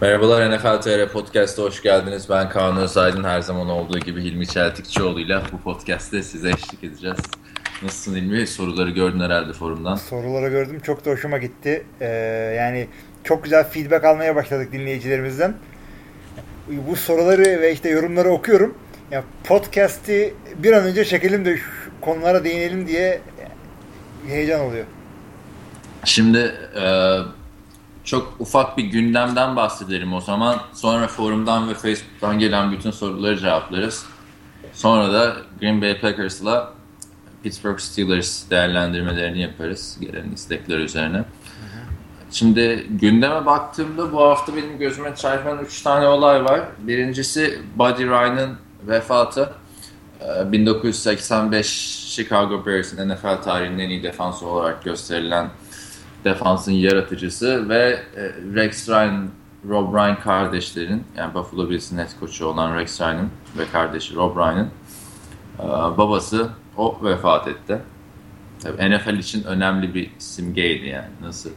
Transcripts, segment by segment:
Merhabalar NFL TR Podcast'a hoş geldiniz. Ben Kaan Özaydın. Her zaman olduğu gibi Hilmi Çeltikçioğlu ile bu podcast'te size eşlik edeceğiz. Nasılsın Hilmi? Soruları gördün herhalde forumdan. Soruları gördüm. Çok da hoşuma gitti. Ee, yani çok güzel feedback almaya başladık dinleyicilerimizden. Bu soruları ve işte yorumları okuyorum. Ya podcast'i bir an önce çekelim de şu konulara değinelim diye heyecan oluyor. Şimdi e, çok ufak bir gündemden bahsedelim o zaman. Sonra forumdan ve Facebook'tan gelen bütün soruları cevaplarız. Sonra da Green Bay Packers'la Pittsburgh Steelers değerlendirmelerini yaparız gelen istekler üzerine. Şimdi gündeme baktığımda bu hafta benim gözüme çarpan 3 tane olay var. Birincisi Buddy Ryan'ın vefatı. 1985 Chicago Bears'in NFL tarihinin en iyi defansı olarak gösterilen defansın yaratıcısı ve e, Rex Ryan, Rob Ryan kardeşlerin yani Buffalo Bills'in net koçu olan Rex Ryan'ın ve kardeşi Rob Ryan'ın e, babası o vefat etti. Tabii NFL için önemli bir simgeydi yani nasıl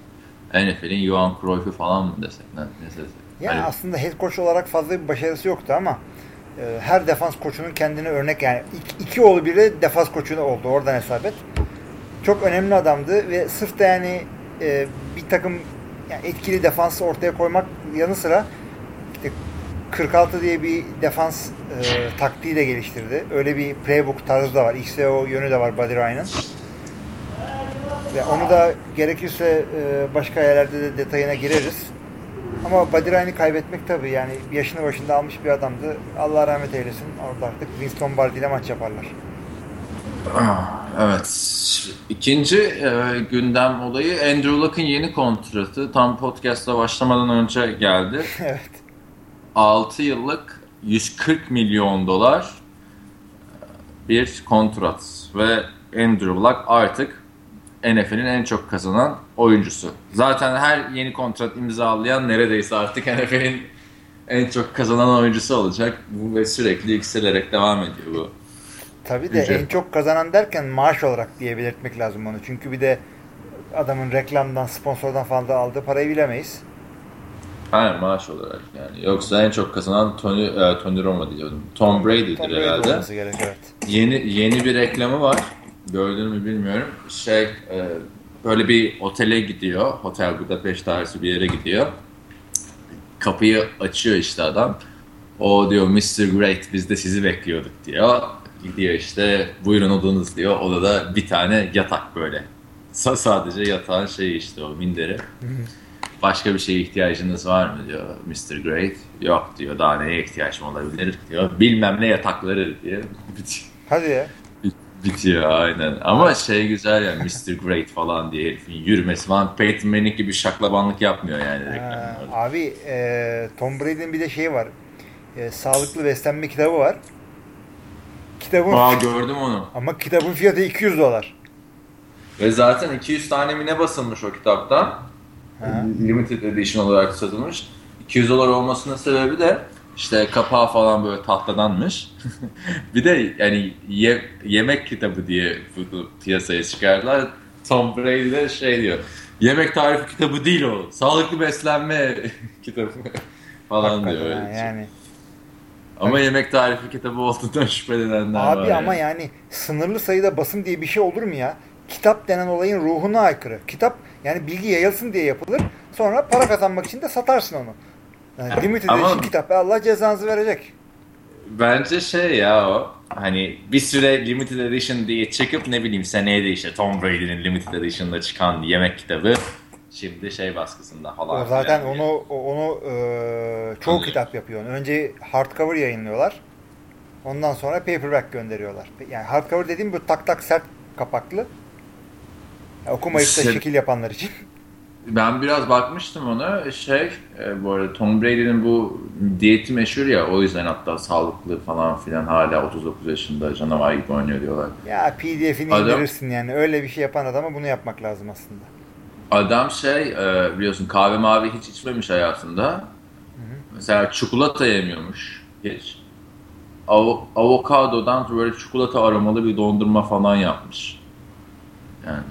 NFL'in Johan Cruyff'u falan mı desek ne, ne desek. Yani hani... aslında head coach olarak fazla bir başarısı yoktu ama e, her defans koçunun kendine örnek yani iki, iki oğlu biri defans koçu oldu oradan hesap et. Çok önemli adamdı ve sırf da yani e, bir takım yani etkili defansı ortaya koymak yanı sıra işte 46 diye bir defans e, taktiği de geliştirdi. Öyle bir playbook tarzı da var. XO yönü de var Buddy Ryan'ın. Ve onu da gerekirse e, başka yerlerde de detayına gireriz. Ama Buddy Ryan'ı kaybetmek tabii yani yaşını başında almış bir adamdı. Allah rahmet eylesin. Orada artık Winston Lombardi ile maç yaparlar. Ah, evet. İkinci e, gündem olayı Andrew Luck'ın yeni kontratı. Tam podcast'a başlamadan önce geldi. evet. 6 yıllık 140 milyon dolar bir kontrat. Ve Andrew Luck artık NFL'in en çok kazanan oyuncusu. Zaten her yeni kontrat imzalayan neredeyse artık NFL'in en çok kazanan oyuncusu olacak. Bu ve sürekli yükselerek devam ediyor bu Tabii de Ücret. en çok kazanan derken maaş olarak diye belirtmek lazım onu. Çünkü bir de adamın reklamdan, sponsordan falan da aldığı parayı bilemeyiz. Hayır maaş olarak yani. Yoksa en çok kazanan Tony, e, Tony Romo diyordum. Tom Brady'dir Tom Brady herhalde. Gerek, evet. Yeni yeni bir reklamı var. Gördün mü bilmiyorum. Şey e, böyle bir otele gidiyor. Hotel Budapest tarzı bir yere gidiyor. Kapıyı açıyor işte adam. O diyor Mr. Great biz de sizi bekliyorduk diyor gidiyor işte buyurun odanız diyor. Odada bir tane yatak böyle. S sadece yatağın şeyi işte o minderi. Başka bir şeye ihtiyacınız var mı diyor Mr. Great. Yok diyor daha neye ihtiyacım olabilir diyor. Bilmem ne yatakları diye. Hadi ya. Bitiyor aynen. Ama şey güzel ya Mr. Great falan diye herifin yürümesi falan. Peyton Manning gibi şaklabanlık yapmıyor yani. Ha, abi e, Tom Brady'nin bir de şeyi var. E, sağlıklı beslenme kitabı var. Kitabın Aa gördüm onu. Ama kitabın fiyatı 200 dolar. Ve zaten 200 tane mi ne basılmış o kitapta? Ha. Limited edition olarak satılmış. 200 dolar olmasının sebebi de işte kapağı falan böyle tahtadanmış. bir de yani ye, yemek kitabı diye bu piyasaya çıkardılar. Tom Brady de şey diyor. Yemek tarifi kitabı değil o. Sağlıklı beslenme kitabı falan Hakikaten diyor. Yani. Ama evet. yemek tarifi kitabı olduğundan şüphelenenler Abi var. Abi ama yani. yani sınırlı sayıda basım diye bir şey olur mu ya? Kitap denen olayın ruhuna aykırı. Kitap yani bilgi yayılsın diye yapılır. Sonra para kazanmak için de satarsın onu. Yani limited ama, edition kitap. Allah cezanızı verecek. Bence şey ya o hani bir süre limited edition diye çıkıp ne bileyim seneye de işte Tom Brady'nin limited edition'da çıkan yemek kitabı Şimdi şey baskısında falan. O zaten yani. onu onu e, çoğu Anladım. kitap yapıyor. Önce hardcover yayınlıyorlar. Ondan sonra paperback gönderiyorlar. Yani hardcover dediğim bu tak tak sert kapaklı. Yani okumayıp da şekil yapanlar için. Ben biraz bakmıştım ona. Şey e, bu arada Tom Brady'nin bu diyeti meşhur ya o yüzden hatta sağlıklı falan filan hala 39 yaşında canavar gibi oynuyor diyorlar. Ya PDF'ini Adam, indirirsin yani. Öyle bir şey yapan adama bunu yapmak lazım aslında. Adam şey e, biliyorsun kahve mavi hiç içmemiş hayatında. Mesela çikolata yemiyormuş hiç. Av avokadodan böyle çikolata aromalı bir dondurma falan yapmış. Yani.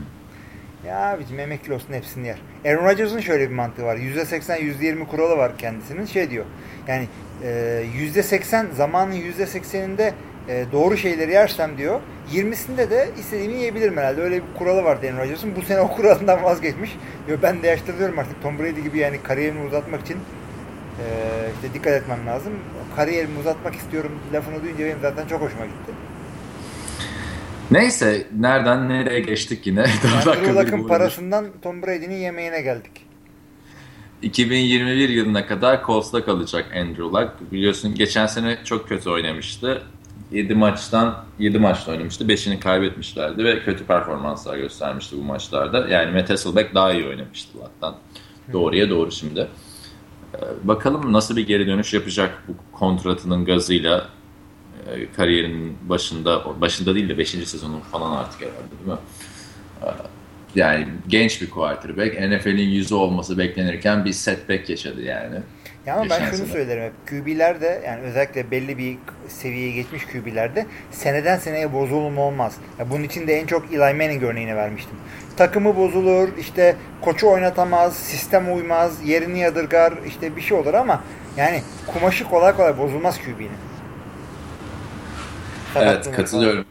Ya abicim emekli olsun hepsini yer. Aaron Rodgers'ın şöyle bir mantığı var. %80 %20 kuralı var kendisinin. Şey diyor. Yani e, %80 zamanın %80'inde e, doğru şeyleri yersem diyor. 20'sinde de istediğimi yiyebilirim herhalde. Öyle bir kuralı var Aaron Rodgers'ın. Bu sene o kuralından vazgeçmiş. Diyor ben de yaşlanıyorum artık. Tom Brady gibi yani kariyerimi uzatmak için e, işte dikkat etmem lazım. Kariyerimi uzatmak istiyorum lafını duyunca benim zaten çok hoşuma gitti. Neyse nereden nereye geçtik yine. Andrew Luck'ın parasından Tom Brady'nin yemeğine geldik. 2021 yılına kadar Colts'ta kalacak Andrew Luck. Biliyorsun geçen sene çok kötü oynamıştı. 7 maçtan 7 maçta oynamıştı. 5'ini kaybetmişlerdi ve kötü performanslar göstermişti bu maçlarda. Yani Matt Hasselbeck daha iyi oynamıştı Luck'tan. Doğruya doğru şimdi. Ee, bakalım nasıl bir geri dönüş yapacak bu kontratının gazıyla e, kariyerinin başında başında değil de 5. sezonu falan artık herhalde değil mi? Ee, yani genç bir quarterback. NFL'in yüzü olması beklenirken bir setback yaşadı yani. Ya ama ben şunu sene. söylerim hep. QB'ler de yani özellikle belli bir seviyeye geçmiş QB'lerde seneden seneye bozulma olmaz. Ya bunun için de en çok Eli Manning örneğini vermiştim. Takımı bozulur, işte koçu oynatamaz, sistem uymaz, yerini yadırgar, işte bir şey olur ama yani kumaşı kolay kolay bozulmaz QB'nin. Evet katılıyorum.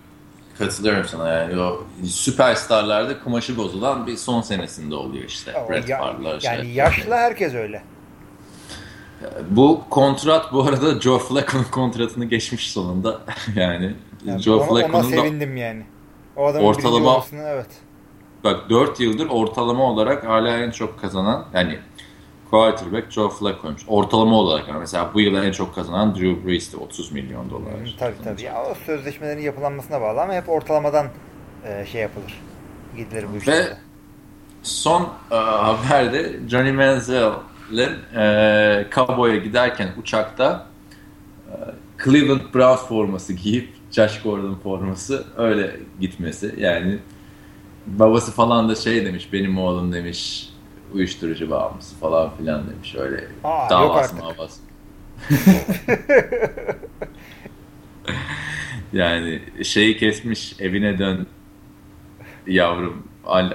Katılıyorum sana yani o süperstarlarda kumaşı bozulan bir son senesinde oluyor işte. O, Brett ya, Favre'lar yani şey. yaşlı herkes öyle. Bu kontrat bu arada Joe Flacco'nun kontratını geçmiş sonunda. yani, yani Joe Flacco'nun da sevindim yani. O adamın ortalama evet. Bak 4 yıldır ortalama olarak hala en çok kazanan yani quarterback Joe Flacco'ymuş. Ortalama olarak yani mesela bu yıl en çok kazanan Drew Brees'ti 30 milyon dolar. Hmm, tabii tabii. Ya, o sözleşmelerin yapılanmasına bağlı ama hep ortalamadan e, şey yapılır. Gidilir bu işlerde. Ve son e, haberde Johnny Manziel'in e, Cowboy'a giderken uçakta e, Cleveland Browns forması giyip Josh Gordon forması öyle gitmesi. Yani babası falan da şey demiş benim oğlum demiş uyuşturucu bağımlısı falan filan demiş. Öyle Aa, davası mavası. yani şeyi kesmiş evine dön yavrum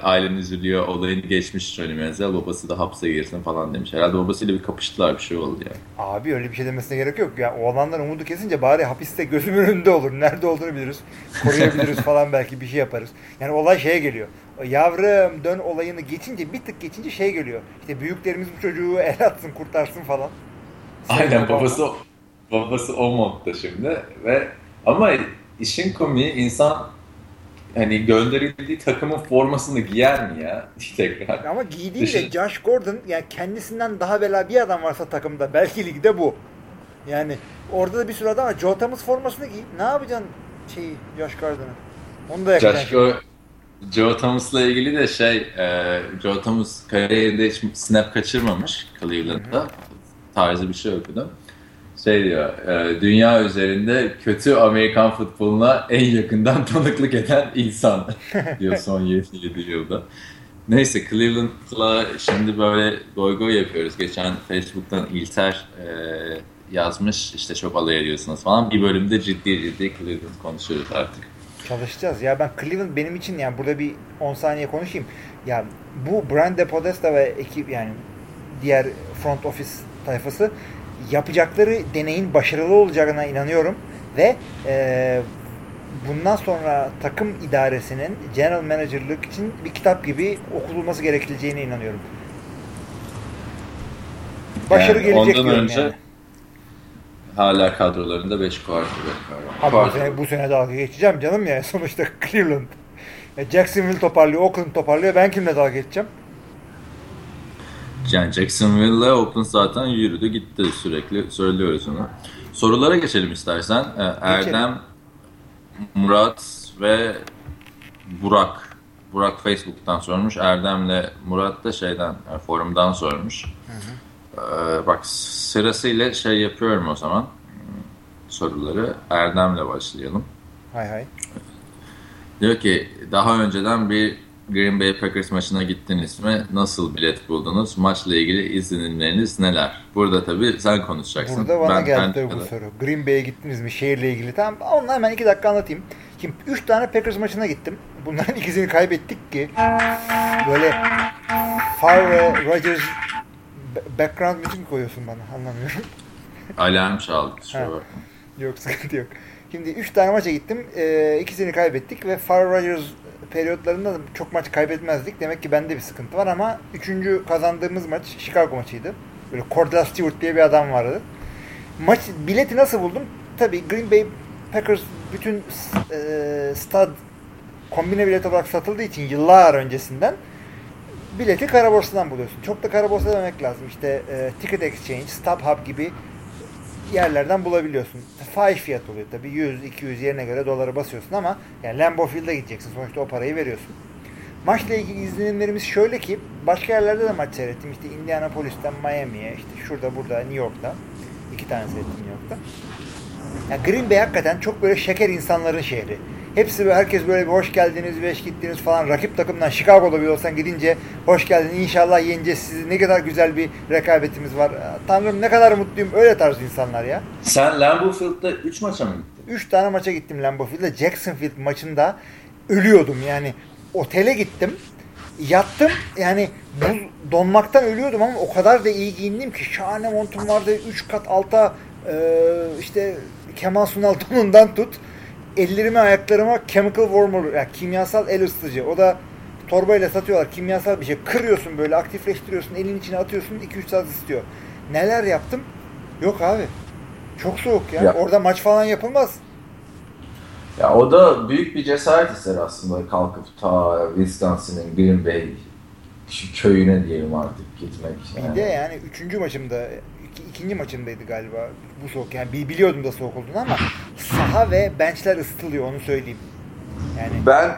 ailen üzülüyor olayını geçmiş söylemezler babası da hapse girsin falan demiş. Herhalde babasıyla bir kapıştılar bir şey oldu yani. Abi öyle bir şey demesine gerek yok. Ya yani oğlanlar umudu kesince bari hapiste gözümün önünde olur. Nerede olduğunu biliriz. Koruyabiliriz falan belki bir şey yaparız. Yani olay şeye geliyor. Yavrum dön olayını geçince bir tık geçince şey geliyor. İşte büyüklerimiz bu çocuğu el atsın kurtarsın falan. Aynen babası babası o modda şimdi ve ama işin komiği insan hani gönderildiği takımın formasını giyer mi ya tekrar? Ama giydiğinde Düşün... Josh Gordon yani kendisinden daha bela bir adam varsa takımda belki ligde bu. Yani orada da bir sürü adam var. Joe Thomas formasını giy. Ne yapacaksın şeyi Josh Gordon'ı? Onu da Josh Go Joe Thomas'la ilgili de şey, e, Joe Thomas kariyerinde hiç snap kaçırmamış Cleveland'da. Tarzı bir şey okudum şey diyor, e, dünya üzerinde kötü Amerikan futboluna en yakından tanıklık eden insan diyor son 7, 7 yılda. Neyse Cleveland'la şimdi böyle goy goy yapıyoruz. Geçen Facebook'tan İlter e, yazmış işte çok alay ediyorsunuz falan. Bir bölümde ciddi ciddi Cleveland konuşuyoruz artık. Çalışacağız. Ya ben Cleveland benim için yani burada bir 10 saniye konuşayım. Ya bu Brian De Podesta ve ekip yani diğer front office tayfası yapacakları deneyin başarılı olacağına inanıyorum ve e, bundan sonra takım idaresinin general managerlık için bir kitap gibi okulması gerekileceğine inanıyorum. Başarı yani gelecek ondan önce yani. Hala kadrolarında 5 quarterback var. bu sene, bu sene dalga geçeceğim canım ya sonuçta Cleveland. Jacksonville toparlıyor, Oakland toparlıyor. Ben kimle dalga geçeceğim? Yani Jacksonville'le Oakland zaten yürüdü gitti sürekli söylüyoruz onu. Sorulara geçelim istersen. Ee, Erdem, Murat ve Burak. Burak Facebook'tan sormuş. Erdem'le Murat da şeyden yani forumdan sormuş. Hı hı. Ee, bak sırasıyla şey yapıyorum o zaman soruları. Erdem'le başlayalım. Hay hay. Diyor ki daha önceden bir Green Bay Packers maçına gittiniz mi? Nasıl bilet buldunuz? Maçla ilgili izlenimleriniz neler? Burada tabii sen konuşacaksın. Burada bana ben, geldi ben bu kadar. soru. Green Bay'e gittiniz mi? Şehirle ilgili. Tamam onu hemen iki dakika anlatayım. Şimdi 3 tane Packers maçına gittim. Bunların ikisini kaybettik ki böyle Favre, Rodgers background müzik mi koyuyorsun bana? Anlamıyorum. Alarm çaldı. Yok sıkıntı yok. Şimdi 3 tane maça gittim. E, ikisini kaybettik ve Favre Rodgers periyotlarında da çok maç kaybetmezdik. Demek ki bende bir sıkıntı var ama üçüncü kazandığımız maç Chicago maçıydı. Böyle Cordell Stewart diye bir adam vardı. Maç bileti nasıl buldum? Tabii Green Bay Packers bütün e, stad kombine bilet olarak satıldığı için yıllar öncesinden bileti kara borsadan buluyorsun. Çok da kara borsa demek lazım. İşte e, Ticket Exchange, StubHub gibi yerlerden bulabiliyorsun. Fahiş fiyat oluyor tabii. 100-200 yerine göre doları basıyorsun ama yani Lambeau Field'a gideceksin. Sonuçta o parayı veriyorsun. Maçla ilgili izlenimlerimiz şöyle ki başka yerlerde de maç seyrettim. İşte Indianapolis'ten Miami'ye, işte şurada burada New York'ta. iki tane seyrettim New York'ta. Yani Green Bay hakikaten çok böyle şeker insanların şehri. Hepsi böyle, herkes böyle bir hoş geldiniz, beş gittiniz falan. Rakip takımdan Chicago'da bir olsan gidince hoş geldin inşallah yeneceğiz sizi. Ne kadar güzel bir rekabetimiz var. Tanrım ne kadar mutluyum. Öyle tarz insanlar ya. Sen Lambeau Field'da 3 maça mı gittin? 3 tane maça gittim Lambeau Field'da. Jacksonville maçında ölüyordum yani. Otele gittim. Yattım yani bu donmaktan ölüyordum ama o kadar da iyi giyindim ki şahane montum vardı. 3 kat alta e, işte Kemal Sunal donundan tut ellerime ayaklarıma chemical warmer yani kimyasal el ısıtıcı. O da torbayla satıyorlar kimyasal bir şey. Kırıyorsun böyle aktifleştiriyorsun elin içine atıyorsun 2-3 saat ısıtıyor. Neler yaptım? Yok abi. Çok soğuk ya. Ya. Orada maç falan yapılmaz. Ya o da büyük bir cesaret ister aslında kalkıp ta Wisconsin'in Green Bay köyüne diyelim artık gitmek. Bir de yani üçüncü maçımda ikinci maçımdaydı galiba bu soğuk. Yani bi- biliyordum da soğuk olduğunu ama saha ve benchler ısıtılıyor onu söyleyeyim. Yani Ben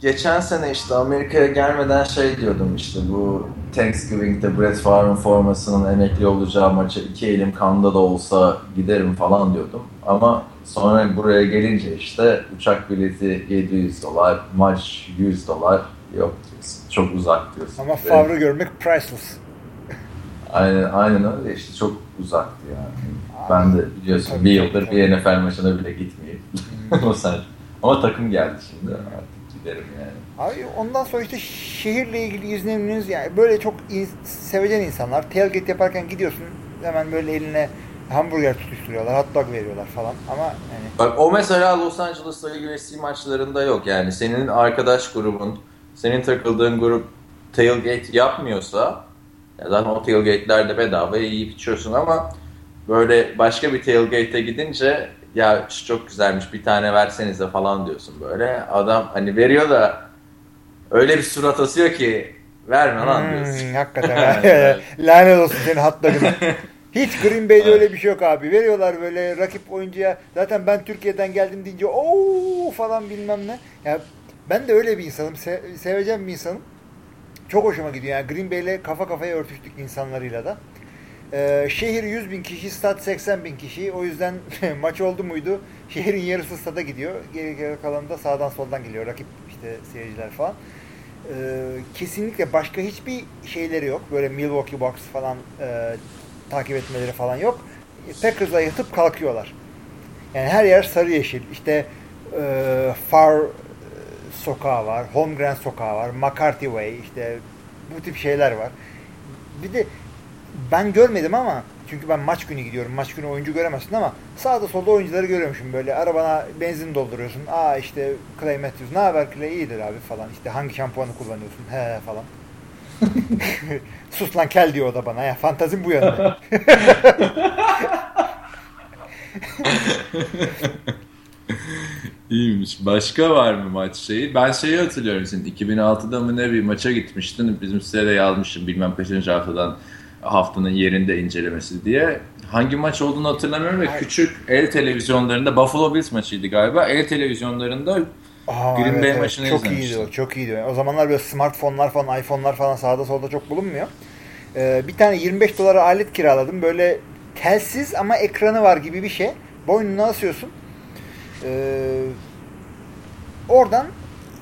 geçen sene işte Amerika'ya gelmeden şey diyordum işte bu Thanksgiving'de Brett Favre'ın formasının emekli olacağı maça iki elim kanda da olsa giderim falan diyordum. Ama sonra buraya gelince işte uçak bileti 700 dolar, maç 100 dolar yok diyorsun. Çok uzak diyorsun. ama Favre görmek priceless. Aynen, aynen öyle işte çok uzaktı yani. Ben de biliyorsun Tabii, bir yıldır tabii. bir NFL maçına bile gitmeyeyim. o sen. Ama takım geldi şimdi artık giderim yani. Abi ondan sonra işte şehirle ilgili izleniminiz yani böyle çok in- sevecen insanlar. Tailgate yaparken gidiyorsun hemen böyle eline hamburger tutuşturuyorlar, hot dog veriyorlar falan ama yani Bak o mesela Los Angeles'la ilgili UFC maçlarında yok yani. Senin arkadaş grubun, senin takıldığın grup tailgate yapmıyorsa ya zaten o tailgate'ler de bedava yiyip içiyorsun ama böyle başka bir tailgate'e gidince ya şu çok güzelmiş bir tane versenize falan diyorsun böyle. Adam hani veriyor da öyle bir surat asıyor ki verme lan diyorsun. Hmm, hakikaten. Lanet olsun senin hot dog'ına. Hiç Green Bay'de öyle bir şey yok abi. Veriyorlar böyle rakip oyuncuya. Zaten ben Türkiye'den geldim deyince ooo falan bilmem ne. Ya ben de öyle bir insanım. Se- seveceğim bir insanım. Çok hoşuma gidiyor. Yani Green Bay'le kafa kafaya örtüştük insanlarıyla da. Ee, şehir 100 bin kişi, stat 80 bin kişi. O yüzden maç oldu muydu? Şehrin yarısı stada gidiyor. Geri geri kalanı da sağdan soldan geliyor. Rakip işte seyirciler falan. Ee, kesinlikle başka hiçbir şeyleri yok. Böyle Milwaukee Bucks falan e, takip etmeleri falan yok. Packers'a yatıp kalkıyorlar. Yani her yer sarı yeşil. İşte e, Far sokağı var, Holmgren sokağı var, McCarthy Way işte bu tip şeyler var. Bir de ben görmedim ama çünkü ben maç günü gidiyorum. Maç günü oyuncu göremezsin ama sağda solda oyuncuları görüyormuşum. Böyle arabana benzin dolduruyorsun. Aa işte Clay Matthews ne haber Clay iyidir abi falan. İşte hangi şampuanı kullanıyorsun he falan. Sus lan kel diyor o da bana ya. Fantazim bu yönde. İyiymiş. Başka var mı maç şeyi? Ben şeyi hatırlıyorum senin 2006'da mı ne bir maça gitmiştin. Bizim sitede yazmışım bilmem kaçıncı haftadan haftanın yerinde incelemesi diye. Hangi maç olduğunu hatırlamıyorum ve küçük el televizyonlarında Buffalo Bills maçıydı galiba. El televizyonlarında Aa, Green Bay maçını Çok iyiydi izlemiştim. o, çok iyiydi. O zamanlar böyle smartfonlar falan, iPhone'lar falan sağda solda çok bulunmuyor. Ee, bir tane 25 dolara alet kiraladım. Böyle telsiz ama ekranı var gibi bir şey. Boynuna asıyorsun. Ee, oradan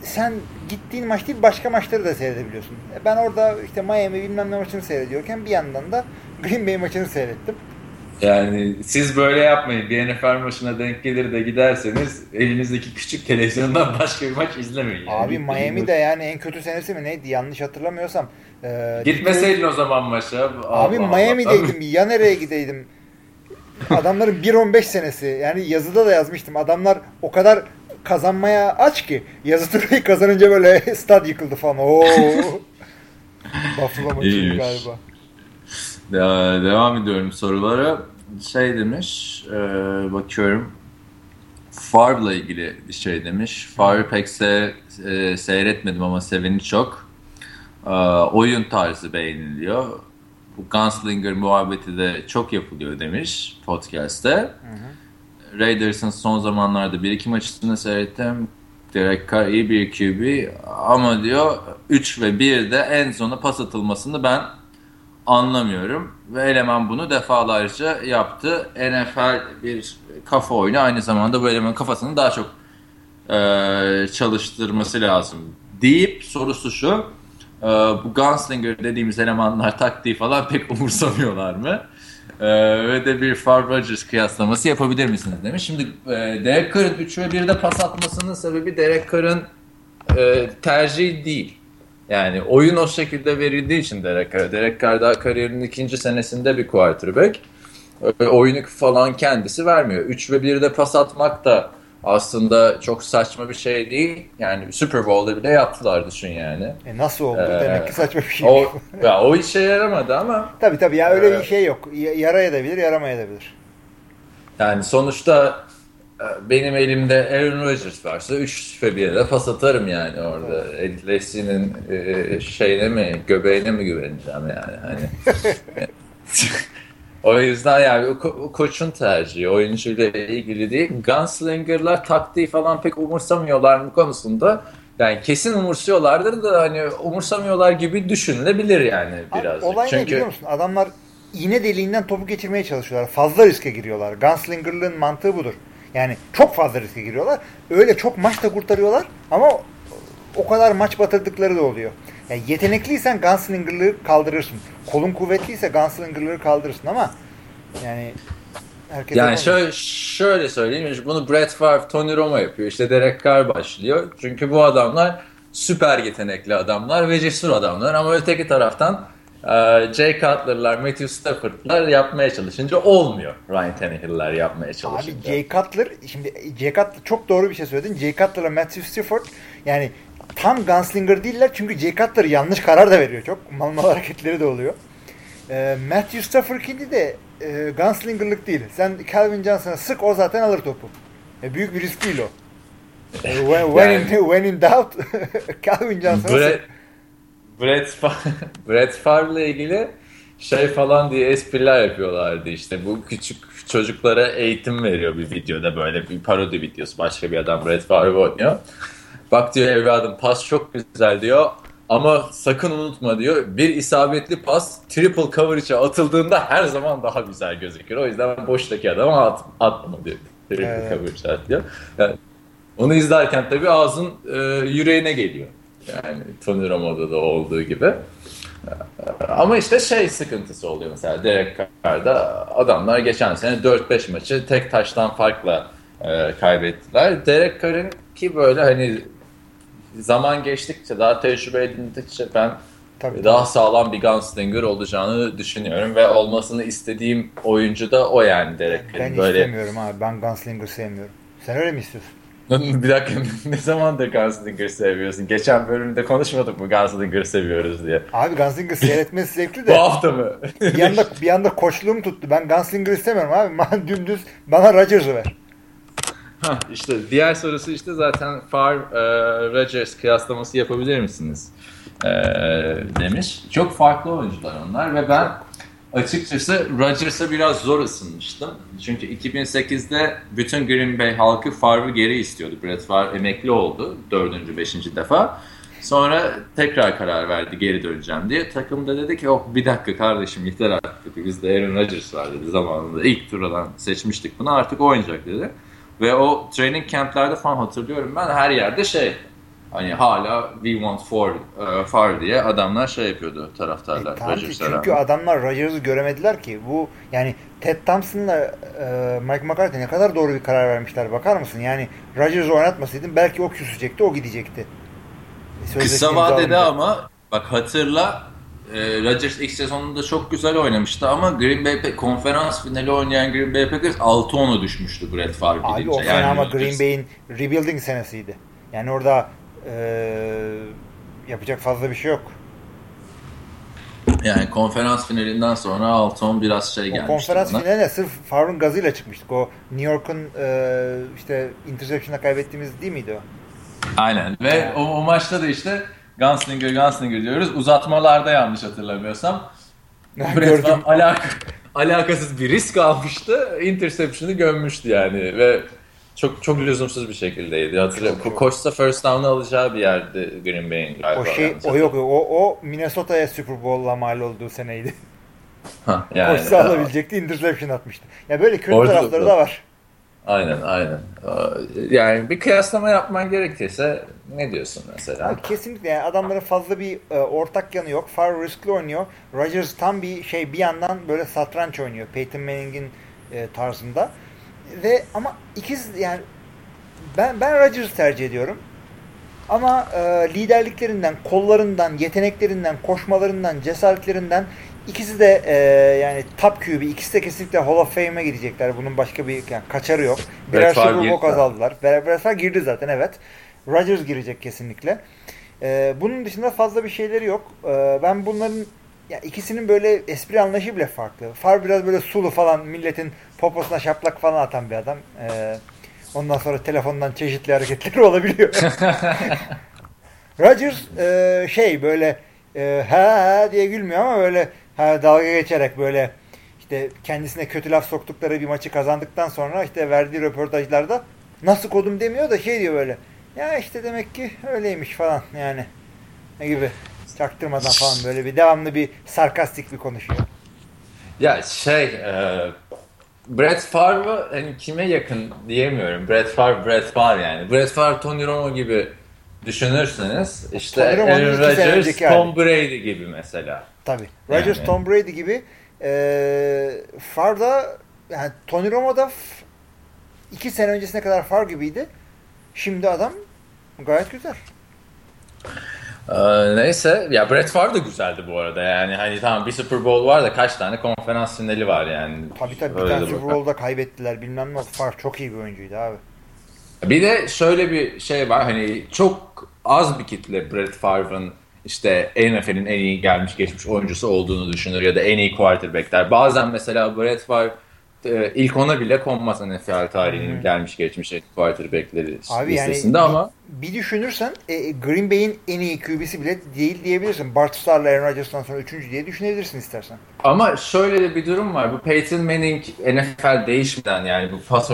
sen gittiğin maç değil başka maçları da seyredebiliyorsun. E, Ben orada işte Miami bilmem ne maçını seyrediyorken bir yandan da Green Bay maçını seyrettim. Yani siz böyle yapmayın. Bir NFL maçına denk gelir de giderseniz elinizdeki küçük televizyondan başka bir maç izlemeyin. Yani. Abi Miami'de yani en kötü senesi mi neydi yanlış hatırlamıyorsam. E, Gitmeseydin o zaman maça. Abi Miami'deydim. Allah. Ya nereye gideydim? Adamların 1-15 senesi. Yani yazıda da yazmıştım. Adamlar o kadar kazanmaya aç ki yazı turayı kazanınca böyle stad yıkıldı falan. Oo. Buffalo maçı galiba. De- devam ediyorum sorulara. Şey demiş, e, bakıyorum. Favre'la ilgili bir şey demiş. Favre pek se- e, seyretmedim ama seveni çok. E, oyun tarzı beğeniliyor. Bu Gunslinger muhabbeti de çok yapılıyor demiş podcast'te. Hı hı. Raiders'ın son zamanlarda bir iki maçını seyrettim. Derek Carr iyi bir QB ama diyor 3 ve 1'de en sona pas atılmasını ben anlamıyorum. Ve eleman bunu defalarca yaptı. NFL bir kafa oyunu aynı zamanda bu elemanın kafasını daha çok e, çalıştırması lazım deyip sorusu şu. E, bu Gunslinger dediğimiz elemanlar taktiği falan pek umursamıyorlar mı? E, ve de bir Favre Rodgers kıyaslaması yapabilir misiniz demiş. Şimdi e, Derek Carr'ın 3 ve 1'de pas atmasının sebebi Derek Carr'ın e, tercihi değil. Yani oyun o şekilde verildiği için Derek Carr. Derek Carr daha kariyerinin ikinci senesinde bir quarterback. Oyunu falan kendisi vermiyor. 3 ve 1'de pas atmak da aslında çok saçma bir şey değil. Yani Super Bowl'da bile yaptılar düşün yani. E nasıl oldu? Ee, Demek ki saçma bir şey. O, ya, o işe yaramadı ama. Tabii tabii ya öyle e, bir şey yok. Yarayabilir, yaramayabilir. Yani sonuçta benim elimde Aaron Rodgers varsa 3 ve 1'e pas atarım yani orada. Evet. E, şeyine mi, göbeğine mi güveneceğim yani. Hani. o yüzden yani o, o koçun tercihi, oyuncuyla ilgili değil. Gunslinger'lar taktiği falan pek umursamıyorlar mı konusunda yani kesin umursuyorlardır da hani umursamıyorlar gibi düşünülebilir yani biraz. Olay Çünkü... ne biliyor musun? Adamlar iğne deliğinden topu geçirmeye çalışıyorlar. Fazla riske giriyorlar. Gunslinger'lığın mantığı budur. Yani çok fazla riske giriyorlar. Öyle çok maç da kurtarıyorlar ama o kadar maç batırdıkları da oluyor. Yani yetenekliysen Gunslinger'lığı kaldırırsın. Kolun kuvvetliyse Gunslinger'lığı kaldırırsın ama yani herkes yani şöyle, şöyle söyleyeyim. Bunu Brett Favre, Tony Romo yapıyor. İşte Derek Carr başlıyor. Çünkü bu adamlar süper yetenekli adamlar ve cesur adamlar ama öteki taraftan ee, Jay Cutler'lar, Matthew Stafford'lar yapmaya çalışınca olmuyor. Ryan Tannehill'ler yapmaya çalışınca. Abi Jay Cutler, şimdi Jay Cutler çok doğru bir şey söyledin. Jay Cutler'la Matthew Stafford yani tam gunslinger değiller çünkü Jay Cutler yanlış karar da veriyor çok. Mal mal hareketleri de oluyor. E, Matthew Stafford'kini de e, gunslinger'lık değil. Sen Calvin Johnson'a sık o zaten alır topu. E, büyük bir risk değil o. E, when, when, in, when in doubt Calvin Johnson'a sık. Brett, Brett Favre'la ilgili şey falan diye espriler yapıyorlardı işte. Bu küçük çocuklara eğitim veriyor bir videoda böyle bir parodi videosu. Başka bir adam Brett Favre oynuyor. Bak diyor evladım pas çok güzel diyor. Ama sakın unutma diyor bir isabetli pas triple coverage'a atıldığında her zaman daha güzel gözükür. O yüzden boştaki adama at, atma diyor. Triple evet. coverage'a diyor. Yani onu izlerken tabii ağzın e, yüreğine geliyor. Yani Tony Romo'da da olduğu gibi. Ama işte şey sıkıntısı oluyor mesela Derek Carr'da adamlar geçen sene 4-5 maçı tek taştan farkla e, kaybettiler. Derek Carr'ın ki böyle hani zaman geçtikçe daha tecrübe edindikçe ben Tabii. daha sağlam bir gunslinger olacağını düşünüyorum ve olmasını istediğim oyuncu da o yani Derek Carr'ın. Ben böyle... istemiyorum abi ben gunslinger sevmiyorum. Sen öyle mi istiyorsun? bir dakika ne zamandır Gunslinger seviyorsun? Geçen bölümde konuşmadık mı Gunslinger seviyoruz diye. Abi Gunslinger seyretmesi zevkli de. Bu hafta mı? bir anda, bir anda koçluğum tuttu. Ben Gunslinger istemiyorum abi. Ben dümdüz bana Rodgers'ı ver. İşte diğer sorusu işte zaten Far e, Rodgers kıyaslaması yapabilir misiniz? E, demiş. Çok farklı oyuncular onlar ve ben Açıkçası Rodgers'a biraz zor ısınmıştım. Çünkü 2008'de bütün Green Bay halkı Favre'ı geri istiyordu. Brett Favre emekli oldu dördüncü, beşinci defa. Sonra tekrar karar verdi geri döneceğim diye. Takım da dedi ki oh bir dakika kardeşim yeter artık dedi. Bizde Aaron Rodgers var dedi zamanında. ilk turdan seçmiştik bunu artık oynayacak dedi. Ve o training camp'lerde falan hatırlıyorum ben her yerde şey Hani hala we want for, uh, far diye adamlar şey yapıyordu taraftarlar. E, Rodgers'a çünkü rağmen. adamlar Rodgers'ı göremediler ki. Bu yani Ted Thompson'la e, Mike McCarthy ne kadar doğru bir karar vermişler bakar mısın? Yani Rodgers'ı oynatmasaydın belki o küsecekti, o gidecekti. Sözleşme Kısa vadede ama bak hatırla e, Rodgers ilk sezonunda çok güzel oynamıştı ama Green Bay konferans finali oynayan Green Bay Packers 6-10'a düşmüştü Brett Favre Abi gidince. o sene ama Rodgers- Green Bay'in rebuilding senesiydi. Yani orada e, yapacak fazla bir şey yok. Yani konferans finalinden sonra 6-10 biraz şey O gelmişti konferans bana. finaline sırf Favre'ın gazıyla çıkmıştık. O New York'un e, işte interception'a kaybettiğimiz değil miydi o? Aynen ve o, o maçta da işte Gunslinger Gunslinger diyoruz. Uzatmalarda yanlış hatırlamıyorsam. Brett. Favre alak alakasız bir risk almıştı. Interception'ı gömmüştü yani ve çok çok lüzumsuz bir şekildeydi. Hatırlıyorum. Ko- Koşsa first down'ı alacağı bir yerdi Green Bay'in galiba. O şey o yok o o Minnesota'ya Super Bowl'la mal olduğu seneydi. Ha, yani, Koşsa alabilecekti interception atmıştı. Ya böyle kötü Orada tarafları da var. Aynen aynen. Yani bir kıyaslama yapman gerekirse ne diyorsun mesela? Kesinlikle yani adamların fazla bir e, ortak yanı yok. Favre riskli oynuyor. Rodgers tam bir şey bir yandan böyle satranç oynuyor. Peyton Manning'in e, tarzında. Ve ama ikiz yani ben ben Rodgers'ı tercih ediyorum. Ama e, liderliklerinden, kollarından, yeteneklerinden, koşmalarından, cesaretlerinden ikisi de e, yani top QB. ikisi de kesinlikle Hall of Fame'e gidecekler. Bunun başka bir yani kaçarı yok. Birer Super Bowl kazandılar. Brett girdi zaten evet. Rodgers girecek kesinlikle. E, bunun dışında fazla bir şeyleri yok. E, ben bunların ya ikisinin böyle espri anlayışı bile farklı. Far biraz böyle sulu falan milletin poposuna şaplak falan atan bir adam. E, ondan sonra telefondan çeşitli hareketleri olabiliyor. Rodgers e, şey böyle e, ha ha diye gülmüyor ama böyle ha, dalga geçerek böyle işte kendisine kötü laf soktukları bir maçı kazandıktan sonra işte verdiği röportajlarda nasıl kodum demiyor da şey diyor böyle ya işte demek ki öyleymiş falan yani ne gibi çaktırmadan falan böyle bir devamlı bir sarkastik bir konuşuyor. Ya şey e, Brett Favre hani kime yakın diyemiyorum. Brett Favre, Brett Favre yani. Brett Favre, Tony Romo gibi düşünürseniz işte Romo'nun Aaron Rodgers, Tom Brady gibi mesela. Tabii. Rodgers, Yani. Tom Brady gibi e, Farda yani Tony Romo da iki sene öncesine kadar Far gibiydi. Şimdi adam gayet güzel. Ee, neyse ya Brett Favre da güzeldi bu arada yani hani tamam bir Super Bowl var da kaç tane konferans finali var yani. Tabii tabii bir tane Super. Bowl'da kaybettiler bilmem ne. Far çok iyi bir oyuncuydu abi. Bir de şöyle bir şey var hani çok az bir kitle Brett Favre'ın işte NFL'in en iyi gelmiş geçmiş oyuncusu olduğunu düşünür ya da en iyi quarterbackler. Bazen mesela Brett Favre e, ilk ona bile konmaz NFL tarihinin gelmiş geçmiş quarterbackleri Abi yani listesinde ama bir düşünürsen e, Green Bay'in en iyi QB'si bile değil diyebilirsin. Bart Starr'la Aaron Rodgers'tan sonra üçüncü diye düşünebilirsin istersen. Ama şöyle de bir durum var. Bu Peyton Manning NFL değişmeden yani bu pas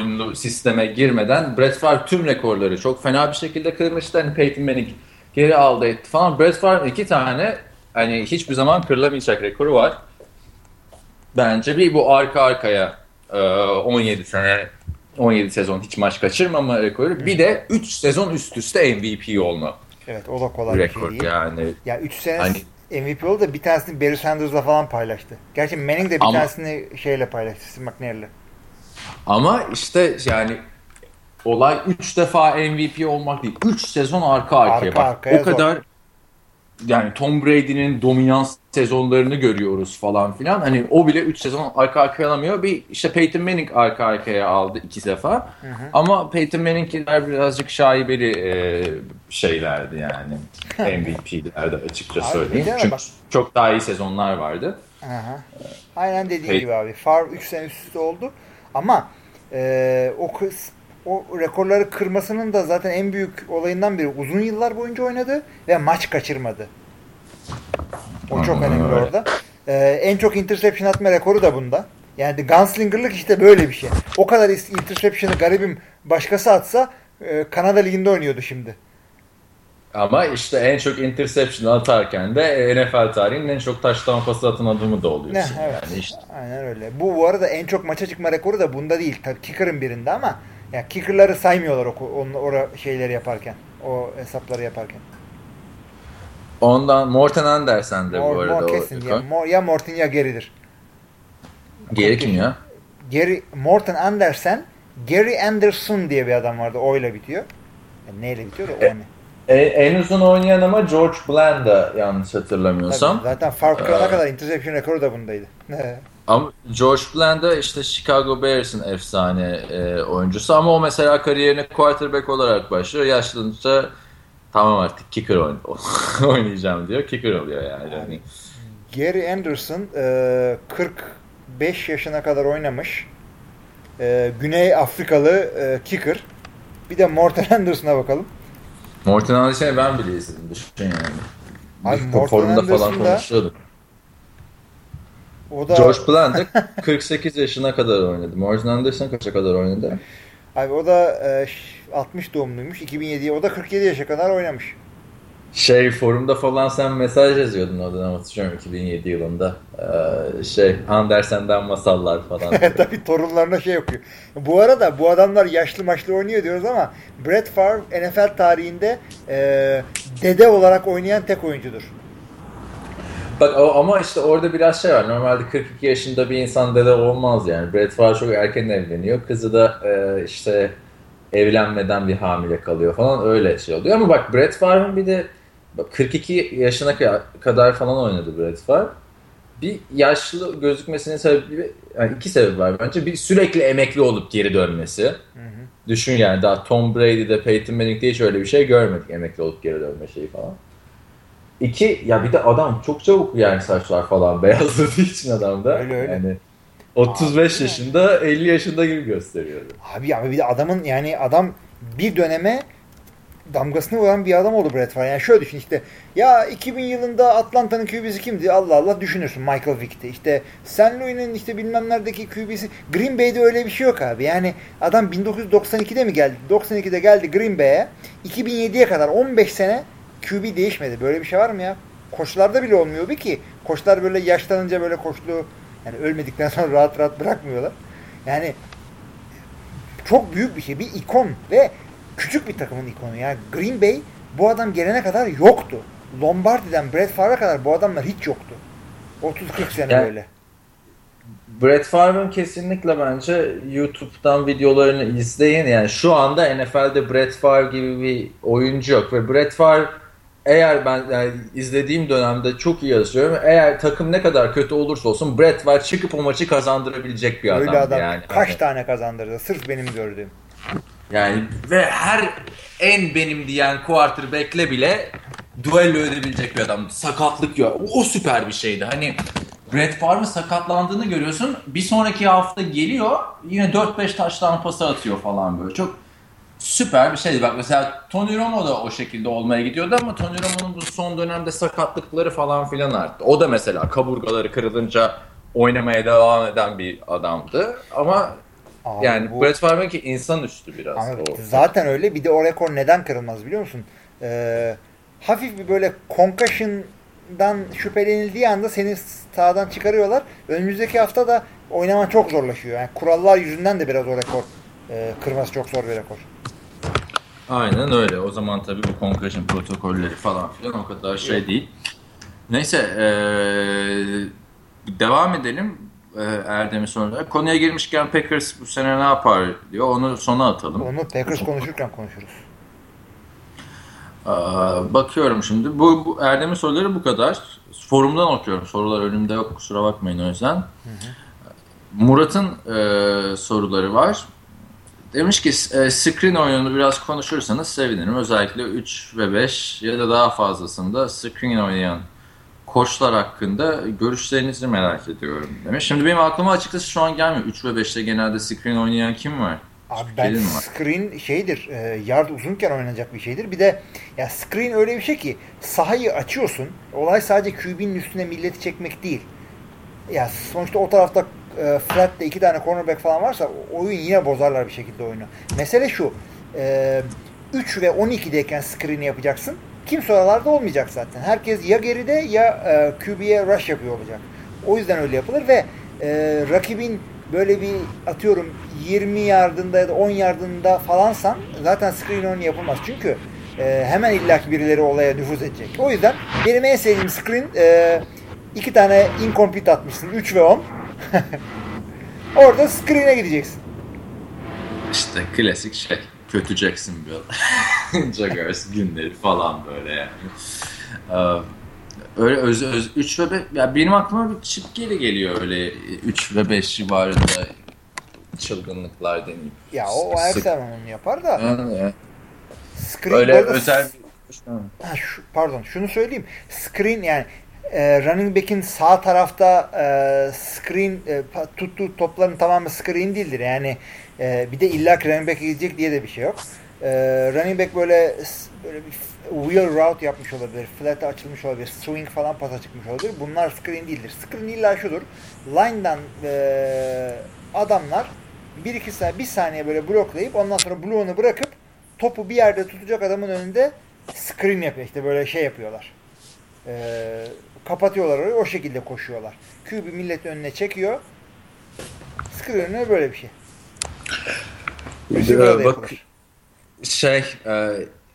oyunlu sisteme girmeden Brett Favre tüm rekorları çok fena bir şekilde kırmıştı. Hani Peyton Manning geri aldı etti falan. Brett Favre'ın iki tane hani hiçbir zaman kırılamayacak rekoru var. Bence bir bu arka arkaya e, 17 sene 17 sezon hiç maç kaçırmama rekoru. Bir de 3 sezon üst üste MVP olma Evet o da kolay bir şey rekor değil. yani. Ya 3 sene Hani- MVP oldu da bir tanesini Barry Sanders'la falan paylaştı. Gerçi Manning de bir Ama- tanesini şeyle paylaştı. Steve McNair'le. Ama işte yani olay 3 defa MVP olmak değil. 3 sezon arka arkaya Arka bak. arkaya o kadar yani Tom Brady'nin dominans sezonlarını görüyoruz falan filan. Hani o bile 3 sezon arka arkaya alamıyor. Bir işte Peyton Manning arka arkaya aldı iki defa. Ama Peyton Manning'kiler birazcık şaibeli e, şeylerdi yani. MVP'lerdi açıkça Abi söyleyeyim. Çünkü bak- çok daha iyi sezonlar vardı. Aha. Aynen dediğin Hey. gibi abi. Far 3 sene üst üste oldu. Ama e, o kız o rekorları kırmasının da zaten en büyük olayından biri uzun yıllar boyunca oynadı ve maç kaçırmadı. O çok önemli orada. E, en çok interception atma rekoru da bunda. Yani gunslinger'lık işte böyle bir şey. O kadar interception'ı garibim başkası atsa e, Kanada Ligi'nde oynuyordu şimdi. Ama işte en çok interception atarken de NFL tarihinin en çok taştan pası atan adamı da oluyorsun. Ne, evet. Yani işte Aynen öyle. Bu bu arada en çok maça çıkma rekoru da bunda değil. Tabii kicker'ın birinde ama ya kicker'ları saymıyorlar o onu ora şeyleri yaparken. o hesapları yaparken. Ondan Morten Andersen de Mor, bu arada. Mor o kesin rekor. ya, Mor, ya Morten ya Gary'dir. Geri kim ya? Gary, Morten Andersen, Gary Anderson diye bir adam vardı. O ile bitiyor. Yani neyle bitiyor da o ne? E, en uzun oynayan ama George Blanda yanlış hatırlamıyorsam. Tabii, zaten fark kırana Ee, kadar interception rekoru da bundaydı. Ama George Blanda işte Chicago Bears'ın efsane e, oyuncusu ama o mesela kariyerine quarterback olarak başlıyor. Yaşlanınca tamam artık kicker oyn oynayacağım diyor. Kicker oluyor yani. yani. Gary Anderson e, 45 yaşına kadar oynamış. E, Güney Afrikalı e, kicker. Bir de Morten Anderson'a bakalım. Morten Andersen'i ben bile izledim. Düşün yani. Abi Morten forumda falan konuşuyorduk. O da George Blanda 48 yaşına kadar oynadı. Morten Anderson kaça kadar oynadı? abi o da e, ş- 60 doğumluymuş. 2007'ye o da 47 yaşa kadar oynamış. Şey forumda falan sen mesaj yazıyordun o dönem hatırlıyorum 2007 yılında. Ee, şey Andersen'den masallar falan. Tabii torunlarına şey okuyor. Bu arada bu adamlar yaşlı maçlı oynuyor diyoruz ama Brett Favre NFL tarihinde e, dede olarak oynayan tek oyuncudur. Bak ama işte orada biraz şey var. Normalde 42 yaşında bir insan dede olmaz yani. Brett Favre çok erken evleniyor. Kızı da e, işte evlenmeden bir hamile kalıyor falan öyle şey oluyor. Ama bak Brett Favre'ın bir de 42 yaşına ka- kadar falan oynadı Brett Favre. Bir yaşlı gözükmesinin sebebi yani iki sebebi var bence. Bir sürekli emekli olup geri dönmesi. Düşün yani daha Tom Brady'de Peyton Manning'de hiç öyle bir şey görmedik emekli olup geri dönme şeyi falan. İki ya bir de adam çok çabuk yani saçlar falan beyazladığı için adamda. Öyle, öyle. Yani 35 Abi. yaşında 50 yaşında gibi gösteriyordu. Abi ama bir de adamın yani adam bir döneme damgasını vuran bir adam oldu Brett Favre. Yani şöyle düşün işte ya 2000 yılında Atlanta'nın QB'si kimdi? Allah Allah düşünürsün Michael Vick'ti. İşte St. Louis'nin işte bilmem neredeki QB'si. Green Bay'de öyle bir şey yok abi. Yani adam 1992'de mi geldi? 92'de geldi Green Bay'e. 2007'ye kadar 15 sene QB değişmedi. Böyle bir şey var mı ya? Koçlarda bile olmuyor bir ki. Koçlar böyle yaşlanınca böyle koçluğu yani ölmedikten sonra rahat rahat bırakmıyorlar. Yani çok büyük bir şey. Bir ikon ve küçük bir takımın ikonu. Yani Green Bay bu adam gelene kadar yoktu. Lombardi'den Brett Favre'a kadar bu adamlar hiç yoktu. 30-40 sene Yani- böyle. Brett Favre'ın kesinlikle bence YouTube'dan videolarını izleyin. Yani şu anda NFL'de Brett Favre gibi bir oyuncu yok ve Brett Favre eğer ben yani izlediğim dönemde çok iyi yazıyorum. Eğer takım ne kadar kötü olursa olsun Brett Favre çıkıp o maçı kazandırabilecek bir Öyle adam. adam yani. kaç tane kazandırdı sırf benim gördüğüm. Yani ve her en benim diyen quarterback'le bile duello edebilecek bir adam. Sakatlık yok. O, o süper bir şeydi. Hani Brett Favre'ın sakatlandığını görüyorsun. Bir sonraki hafta geliyor. Yine 4-5 taştan pası atıyor falan böyle. Çok süper bir şeydi. Bak mesela Tony Romo da o şekilde olmaya gidiyordu ama Tony Romo'nun bu son dönemde sakatlıkları falan filan arttı. O da mesela kaburgaları kırılınca oynamaya devam eden bir adamdı. Ama Abi yani bu- Brett Favre'ınki insanüstü biraz. Ama o. zaten öyle. Bir de o rekor neden kırılmaz biliyor musun? Ee, hafif bir böyle concussion'dan şüphelenildiği anda seni sahadan çıkarıyorlar. Önümüzdeki hafta da oynaman çok zorlaşıyor. Yani kurallar yüzünden de biraz o rekor e, kırması çok zor bir rekor. Aynen öyle. O zaman tabii bu concussion protokolleri falan filan o kadar şey değil. Neyse eee, devam edelim eee, Erdem'in sonunda. Konuya girmişken Packers bu sene ne yapar diyor. Onu sona atalım. Onu Packers konuşurken konuşuruz. Aa, bakıyorum şimdi. Bu, bu Erdem'in soruları bu kadar. Forumdan okuyorum. Sorular önümde yok. Kusura bakmayın o yüzden. Murat'ın e, soruları var. Demiş ki e, screen oyununu biraz konuşursanız sevinirim. Özellikle 3 ve 5 ya da daha fazlasında screen oynayan koçlar hakkında görüşlerinizi merak ediyorum demiş. Şimdi benim aklıma açıkçası şu an gelmiyor. 3 ve 5'te genelde screen oynayan kim var? Abi ben var. screen şeydir, e, yard uzunken oynanacak bir şeydir. Bir de ya screen öyle bir şey ki sahayı açıyorsun. Olay sadece QB'nin üstüne milleti çekmek değil. Ya sonuçta o tarafta e, flat'te iki tane cornerback falan varsa oyun yine bozarlar bir şekilde oyunu. Mesele şu. E, 3 ve 12'deyken screen'i yapacaksın. Kimse oralarda olmayacak zaten. Herkes ya geride ya e, QB'ye rush yapıyor olacak. O yüzden öyle yapılır ve e, rakibin böyle bir atıyorum 20 yardında ya da 10 yardında falansan zaten screen oyunu yapılmaz. Çünkü e, hemen illaki birileri olaya nüfuz edecek. O yüzden benim en sevdiğim screen e, iki tane incomplete atmışsın. 3 ve 10. Orada screen'e gideceksin. İşte klasik şey. Kötü Jacksonville. Jaguars günleri falan böyle yani. Ee, öyle öz, öz 3 ve 5 ya benim aklıma bir çip geri geliyor öyle 3 ve 5 civarında çılgınlıklar deneyim. Ya o Ersen onu yapar da. Yani, Screen öyle arada özel Ha, şu, pardon şunu söyleyeyim. Screen yani e, running back'in sağ tarafta e, screen e, tuttuğu topların tamamı screen değildir. Yani e, bir de illa running back'e gidecek diye de bir şey yok. E, running back böyle böyle bir wheel route yapmış olabilir. Flat'e açılmış olabilir. Swing falan pasa çıkmış olabilir. Bunlar screen değildir. Screen illa şudur. Line'dan e, adamlar bir iki saniye, bir saniye böyle bloklayıp ondan sonra bloğunu bırakıp topu bir yerde tutacak adamın önünde screen yapıyor. İşte böyle şey yapıyorlar. Ee, kapatıyorlar orayı o şekilde koşuyorlar. QB millet önüne çekiyor. Screen önüne böyle bir şey. Receiver'a da Bak yapılır. şey e,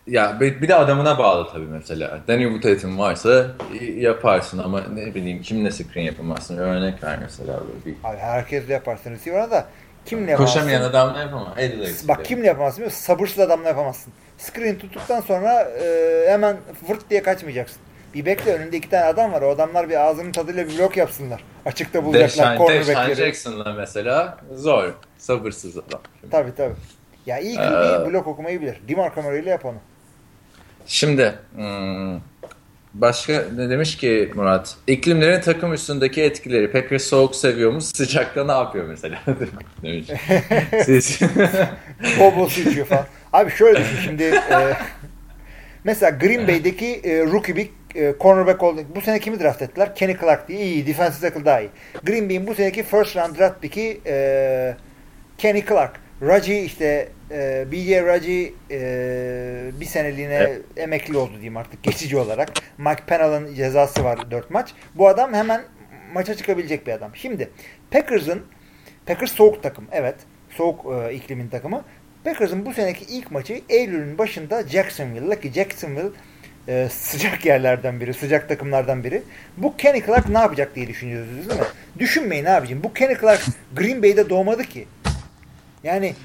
ya bir bir de adamına bağlı tabii mesela. Danny Woodhead'in varsa yaparsın ama ne bileyim kimle screen yapamazsın. Örnek ver mesela böyle bir Abi herkes de yaparsın receiver'a da kimle yapamazsın? koşamayan adam ne yapamaz. Bak kimle yapamazsın biliyor musun? Sabırsız adamla yapamazsın. Screen tuttuktan sonra e, hemen vırt diye kaçmayacaksın. Bir bekle önünde iki tane adam var. O adamlar bir ağzının tadıyla bir blok yapsınlar. Açıkta bulacaklar Deshaun cornerbackleri. Jackson'la mesela zor. Sabırsız adam. Tabii tabii. Ya iyi Ee, QB blok okumayı bilir. DeMarco Murray ile yap onu. Şimdi hmm, başka ne demiş ki Murat? İklimlerin takım üstündeki etkileri. Packers soğuk seviyor mu? Sıcakta ne yapıyor mesela? demiş. Siz... Bol bol su içiyor falan. Abi şöyle düşün şimdi. e, mesela Green Bay'deki e, rookie bir e, cornerback oldu. Bu sene kimi draft ettiler? Kenny Clark diye. İyi. Defensive tackle daha iyi. Green Bay'in bu seneki first round draft pick'i e, Kenny Clark. Raji işte e, BJ Raji e, bir seneliğine Evet. emekli oldu diyeyim artık geçici olarak. Mike Pennell'ın cezası var 4 maç. Bu adam hemen maça çıkabilecek bir adam. Şimdi Packers'ın Packers soğuk takım evet. Soğuk e, iklimin takımı. Packers'ın bu seneki ilk maçı Eylül'ün başında Jacksonville'la ki Jacksonville e, sıcak yerlerden biri, sıcak takımlardan biri. Bu Kenny Clark ne yapacak diye düşünüyorsunuz değil mi? Düşünmeyin abicim. Bu Kenny Clark Green Bay'de doğmadı ki. Yani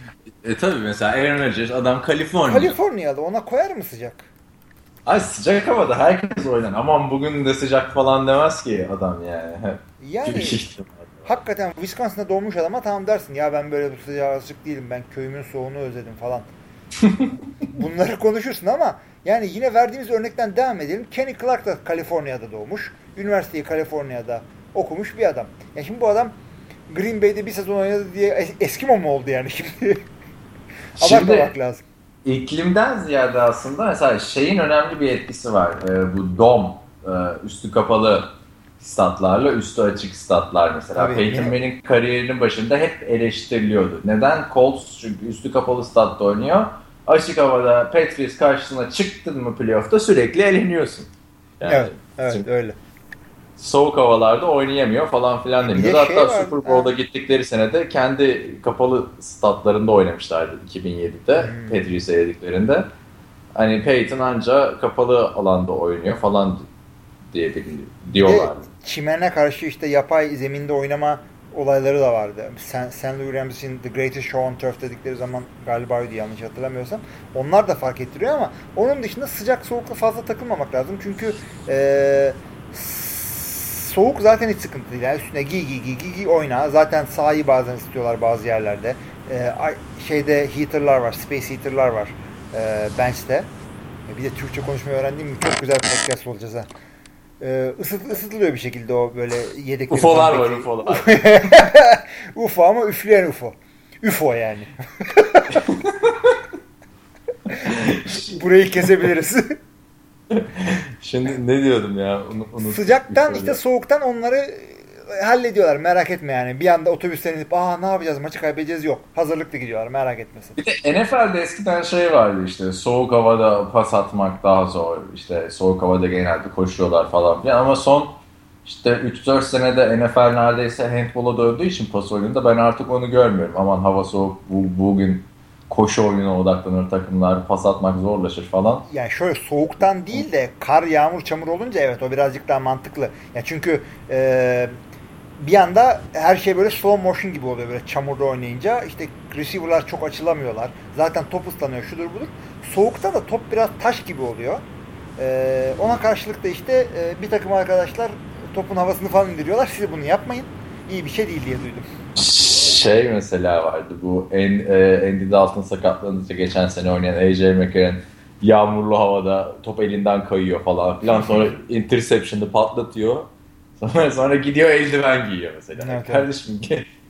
e tabii mesela Aaron Rodgers adam Kaliforniya. Kaliforniyalı ona koyar mı sıcak? Ay sıcak havada herkes oynar. Aman bugün de sıcak falan demez ki adam yani. Yani ihtimal. hakikaten Wisconsin'da doğmuş adama tamam dersin. Ya ben böyle bu sıcağa alışık değilim. Ben köyümün soğuğunu özledim falan. Bunları konuşursun ama yani yine verdiğimiz örnekten devam edelim. Kenny Clark da Kaliforniya'da doğmuş. Üniversiteyi Kaliforniya'da okumuş bir adam. Ya şimdi bu adam Green Bay'de bir sezon oynadı diye es- Eskimo mu oldu yani şimdi? Abartmamak lazım. iklimden ziyade aslında mesela şeyin önemli bir etkisi var. Ee, bu dom, e, üstü kapalı statlarla üstü açık statlar mesela. Tabii, Peyton Manning kariyerinin başında hep eleştiriliyordu. Neden? Colts çünkü üstü kapalı statta oynuyor. Açık havada Patriots karşısına çıktın mı playoff'ta sürekli eleniyorsun. Yani Evet, evet şimdi öyle. Soğuk havalarda oynayamıyor falan filan Bir de şey Hatta var, Super Bowl'da ha. gittikleri senede kendi kapalı statlarında oynamışlardı 2007'de Hmm. Patriots'e yediklerinde. Hani Peyton anca kapalı alanda oynuyor falan diye Bir de diyorlardı. çimene karşı işte yapay zeminde oynama olayları da vardı. Sen, St. Louis Rams'in The Greatest Show on Turf dedikleri zaman galiba oydu yanlış hatırlamıyorsam. Onlar da fark ettiriyor ama onun dışında sıcak soğukla fazla takılmamak lazım. Çünkü eee, s- soğuk zaten hiç sıkıntı değil. Yani üstüne giy giy giy giy, giy oyna. Zaten sahayı bazen istiyorlar bazı yerlerde. Ay- şeyde heater'lar var, space heater'lar var eee bench'te. E, Bir de Türkçe konuşmayı öğrendiğim gibi çok güzel podcast olacağız ha. Ee, ısıt, ısıtılıyor bir şekilde o böyle yedekleri. UFO'lar var. UFO'lar. UFO ama üfleyen UFO. UFO yani. Burayı kesebiliriz. Şimdi ne diyordum ya? Unu- unuttum. Sıcaktan Bir işte soğuktan onları e, hallediyorlar merak etme yani. Bir anda otobüsten inip aa ne yapacağız maçı kaybedeceğiz yok. Hazırlıklı gidiyorlar merak etmesin. Bir de NFL'de eskiden şey vardı işte soğuk havada pas atmak daha zor. İşte soğuk havada genelde koşuyorlar falan filan ama son işte 3-4 senede NFL neredeyse handball'a döndüğü için pas oyununda ben artık onu görmüyorum. Aman hava soğuk bu, bugün koşu oyununa odaklanır takımlar. Pas atmak zorlaşır falan. Yani şöyle soğuktan değil de kar, yağmur, çamur olunca evet o birazcık daha mantıklı. Ya çünkü e, bir anda her şey böyle slow motion gibi oluyor böyle çamurda oynayınca. İşte receiver'lar çok açılamıyorlar. Zaten top ıslanıyor şudur budur. Soğukta da top biraz taş gibi oluyor. E, ona karşılık da işte e, bir takım arkadaşlar topun havasını falan indiriyorlar. Siz bunu yapmayın. İyi bir şey değil diye duydum. Şey mesela vardı bu en, e, Andy Dalton sakatlanınca geçen sene oynayan AJ McCarron yağmurlu havada top elinden kayıyor falan filan sonra interception'ı patlatıyor. Sonra sonra gidiyor eldiven giyiyor mesela. Evet, Kardeşim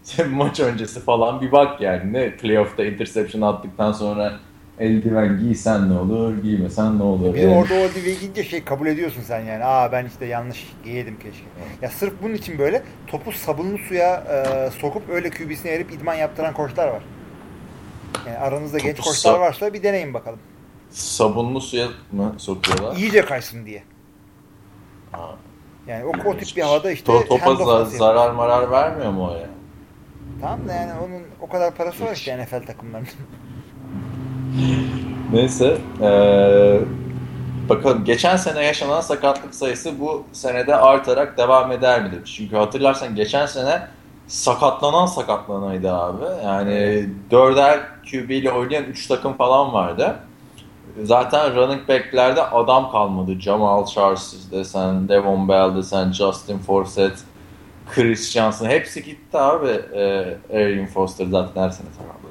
sen maç öncesi falan bir bak yani ne playoff'ta interception attıktan sonra eldiven giysen ne olur, giymesen ne olur. Bir Yani- orada o diye gidince şey kabul ediyorsun sen yani. Aa ben işte yanlış giydim keşke. Ya sırf bunun için böyle topu sabunlu suya e, sokup öyle QB'sine erip idman yaptıran koçlar var. Yani aranızda genç Topu koçlar sa- varsa bir deneyin bakalım. Sabunlu suya mı sokuyorlar? İyice kaysın diye. Ha. Yani o, o tip bir havada işte To- topa za- zarar marar vermiyor mu o ya? Tamam da yani onun o kadar parası var işte NFL takımlarının. Neyse. eee, bakalım geçen sene yaşanan sakatlık sayısı bu senede artarak devam eder mi demiş. Çünkü hatırlarsan geçen sene sakatlanan sakatlanaydı abi. Yani dörder QB ile oynayan 3 takım falan vardı. Zaten running back'lerde adam kalmadı. Jamal Charles desen, Devon Bell desen, Justin Forsett, Chris Johnson hepsi gitti abi. Ee, Arian Foster zaten her sene sakatlanıyor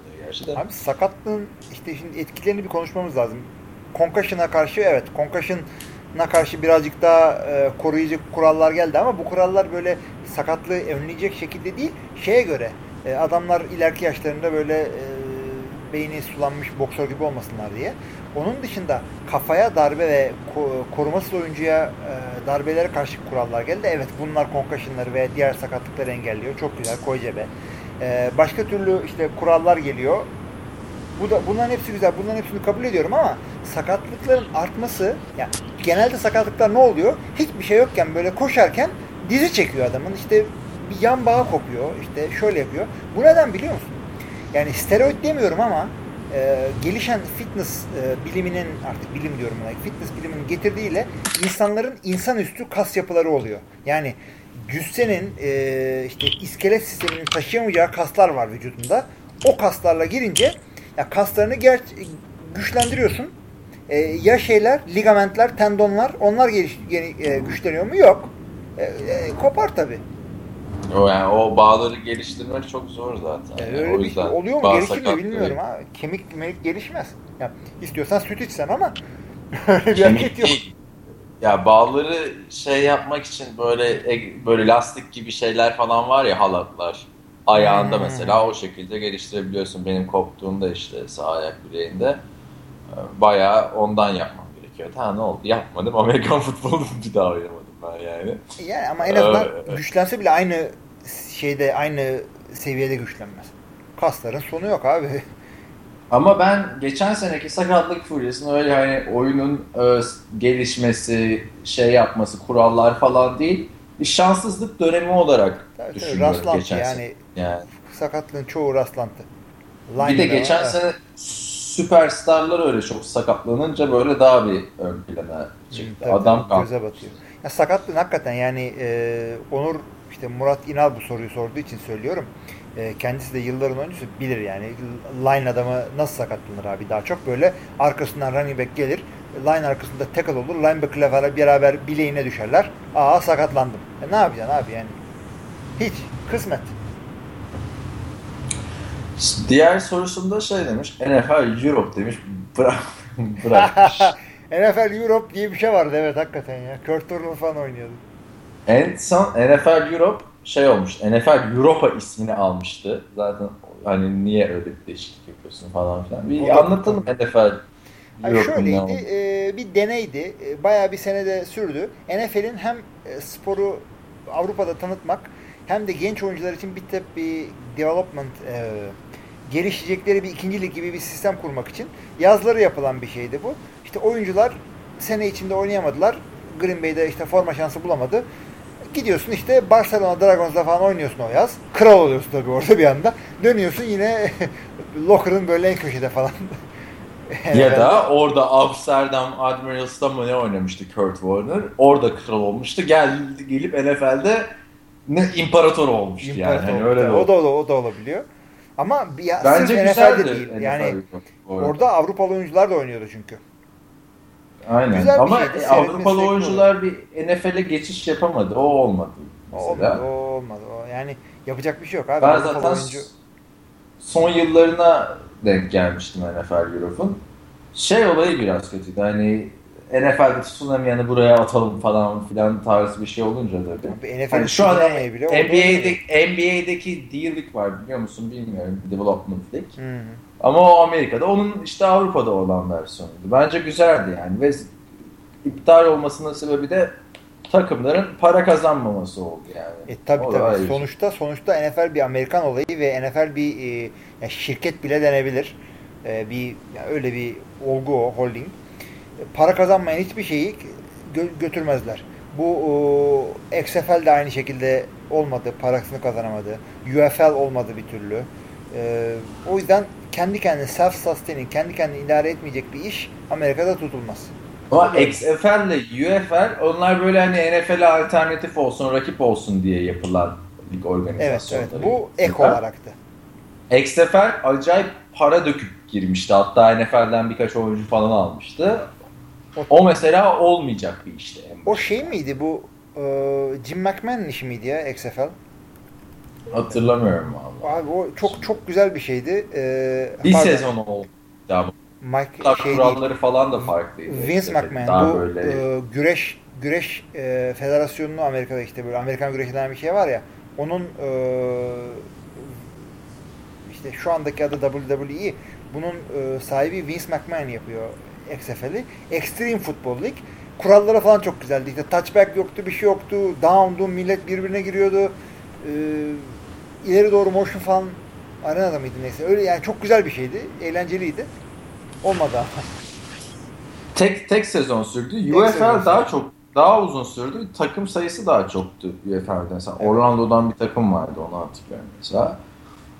de. Abi sakatlığın işte şimdi etkilerini bir konuşmamız lazım. Concussion'a karşı evet concussion'a karşı birazcık daha e, koruyucu kurallar geldi ama bu kurallar böyle sakatlığı önleyecek şekilde değil şeye göre e, adamlar ileriki yaşlarında böyle e, beyni sulanmış boksör gibi olmasınlar diye. Onun dışında kafaya darbe ve ko- korumasız oyuncuya e, darbelere karşı kurallar geldi. Evet bunlar concussion'ları ve diğer sakatlıkları engelliyor. Çok güzel koy cebe. E, başka türlü işte kurallar geliyor. Bu da bunların hepsi güzel. Bunların hepsini kabul ediyorum ama sakatlıkların artması yani genelde sakatlıklar ne oluyor? Hiçbir şey yokken böyle koşarken dizi çekiyor adamın. İşte bir yan bağı kopuyor. İşte şöyle yapıyor. Bu neden biliyor musun? Yani steroid demiyorum ama e, gelişen fitness e, biliminin artık bilim diyorum buna. Fitness biliminin getirdiğiyle insanların insanüstü kas yapıları oluyor. Yani cüssenin e, işte iskelet sisteminin taşıyamayacağı kaslar var vücudunda. O kaslarla girince ya kaslarını ger güçlendiriyorsun. E, ya şeyler, ligamentler, tendonlar onlar geliş, geni- e, güçleniyor mu? Yok. E, e, kopar tabi. O yani o bağları geliştirmek çok zor zaten. Yani öyle o bir yüzden şey oluyor mu? Gelişir mi bilmiyorum ha. Kemik melik gelişmez. Ya, istiyorsan süt içsen ama öyle bir hareket yok. Ya bağları şey yapmak için böyle e- böyle lastik gibi şeyler falan var ya halatlar. Ayağında Hmm. mesela o şekilde geliştirebiliyorsun. Benim koptuğumda işte sağ ayak bileğinde e, bayağı ondan yapmam gerekiyor. Ha ne oldu? Yapmadım. Amerikan futbolu bir daha oynamadım ben yani. Yani ama en azından Ee, güçlense bile aynı şeyde aynı seviyede güçlenmez. Kasların sonu yok abi. Ama ben geçen seneki sakatlık furyasını öyle hani oyunun e, gelişmesi, şey yapması, kurallar falan değil. Bir şanssızlık dönemi olarak Tabii, düşünüyorum rastlantı geçen yani. sene. Yani. Sakatlığın çoğu rastlantı. Bir de geçen evet. sene süperstarlar öyle çok sakatlanınca böyle daha bir ön plana çıktı. Tabii, Adam tabii, göze batıyor. Ya sakatlığın hakikaten yani e, Onur işte Murat İnal bu soruyu sorduğu için söylüyorum. E, kendisi de yılların oyuncusu bilir yani. Line adamı nasıl sakatlanır abi daha çok böyle arkasından running back gelir. Line arkasında tackle olur. Linebacker'la beraber- beraber bileğine düşerler. Aa sakatlandım. E, ne yapacaksın abi yani? Hiç. Kısmet. Diğer sorusunda şey demiş, NFL Europe demiş, bırak, bırakmış. NFL Europe diye bir şey vardı evet hakikaten ya. Kurt Turner falan oynuyordu. en son NFL Europe şey olmuş, NFL Europa ismini almıştı. Zaten hani niye öyle bir değişiklik yapıyorsun falan filan. Bir O da- anlatalım NFL ne şöyleydi, e, bir deneydi. E, bayağı bir senede sürdü. NFL'in hem e, sporu Avrupa'da tanıtmak hem de genç oyuncular için bir tip bir development e, gelişecekleri bir ikinci lig gibi bir sistem kurmak için yazları yapılan bir şeydi bu. İşte oyuncular sene içinde oynayamadılar. Green Bay'de işte forma şansı bulamadı. Gidiyorsun işte Barcelona Dragons'la falan oynuyorsun o yaz. Kral oluyorsun tabii orada bir anda. Dönüyorsun yine Locker'ın böyle en köşede falan. ya da orada Amsterdam Admirals'ta mı ne oynamıştı Kurt Warner? Orada kral olmuştu. Geldi gelip NFL'de ne imparator olmuştu İmparator yani. Hani öyle de o da o da olabiliyor. Ama ya, Bence güzeldi NFL'de değil. NFL Yani orada Avrupalı oyuncular da oynuyordu çünkü. Aynen. güzel bir Ama şeydi, e, seyretmesi Avrupalı zevkli oyuncular bir NFL'e geçiş yapamadı. O olmadı. Mesela. olmadı, o olmadı. O, yani yapacak bir şey yok abi. Ben Avrupalı zaten oyuncu son yıllarına denk gelmiştim NFL Europe'un. Şey olayı biraz kötüydü. Hani NFL'de tutunamayanı buraya atalım falan filan tarzı bir şey olunca bir NFL Hani şu an bile orada NBA'de, NBA'deki D-League var biliyor musun bilmiyorum. Development League. Hı hı. Ama o Amerika'da. Onun işte Avrupa'da olan versiyonuydu. Bence güzeldi yani. Ve iptal olmasının sebebi de takımların para kazanmaması oldu yani. E tabi O da tabi. ayrı. Sonuçta sonuçta NFL bir Amerikan olayı ve NFL bir e, ya şirket bile denebilir. E, bir ya öyle bir olgu o holding. E, para kazanmayan hiçbir şeyi gö- götürmezler. Bu o, XFL de aynı şekilde olmadı. Parasını kazanamadı. UFL olmadı bir türlü. E, o yüzden kendi kendine self-sustaining, kendi kendini idare etmeyecek bir iş Amerika'da tutulmaz. Ama XFL ile UFL onlar böyle hani NFL'e alternatif olsun, rakip olsun diye yapılan lig Evet, organizasyonları. evet. Bu ek olaraktı. XFL acayip para döküp girmişti. Hatta NFL'den birkaç oyuncu falan almıştı. O mesela olmayacak bir işti. O şey miydi bu e, Jim McMahon'ın işi miydi ya XFL? Hatırlamıyorum valla. Abi o çok çok güzel bir şeydi. E, Bir pardon, sezon oldu. Ya Mike şey değil. kuralları falan da farklıydı. Vince. McMahon Daha bu böyle e, güreş güreş e, federasyonunu Amerika'da işte böyle Amerikan güreşi denen bir şey var ya onun e, işte şu andaki adı WWE bunun e, sahibi Vince McMahon yapıyor XFL'i. Extreme Football League. Kuralları falan çok güzeldi. İşte touchback yoktu, bir şey yoktu. Down'du, millet birbirine giriyordu. E, ileri doğru motion falan arenada mıydı neyse. Öyle yani çok güzel bir şeydi. Eğlenceliydi. Olmadı ama. tek tek sezon sürdü. Tek UFL sezon daha sürdü. çok daha uzun sürdü. Takım sayısı daha çoktu UFL'de. Mesela Orlando'dan bir takım vardı onu hatırlıyorum mesela.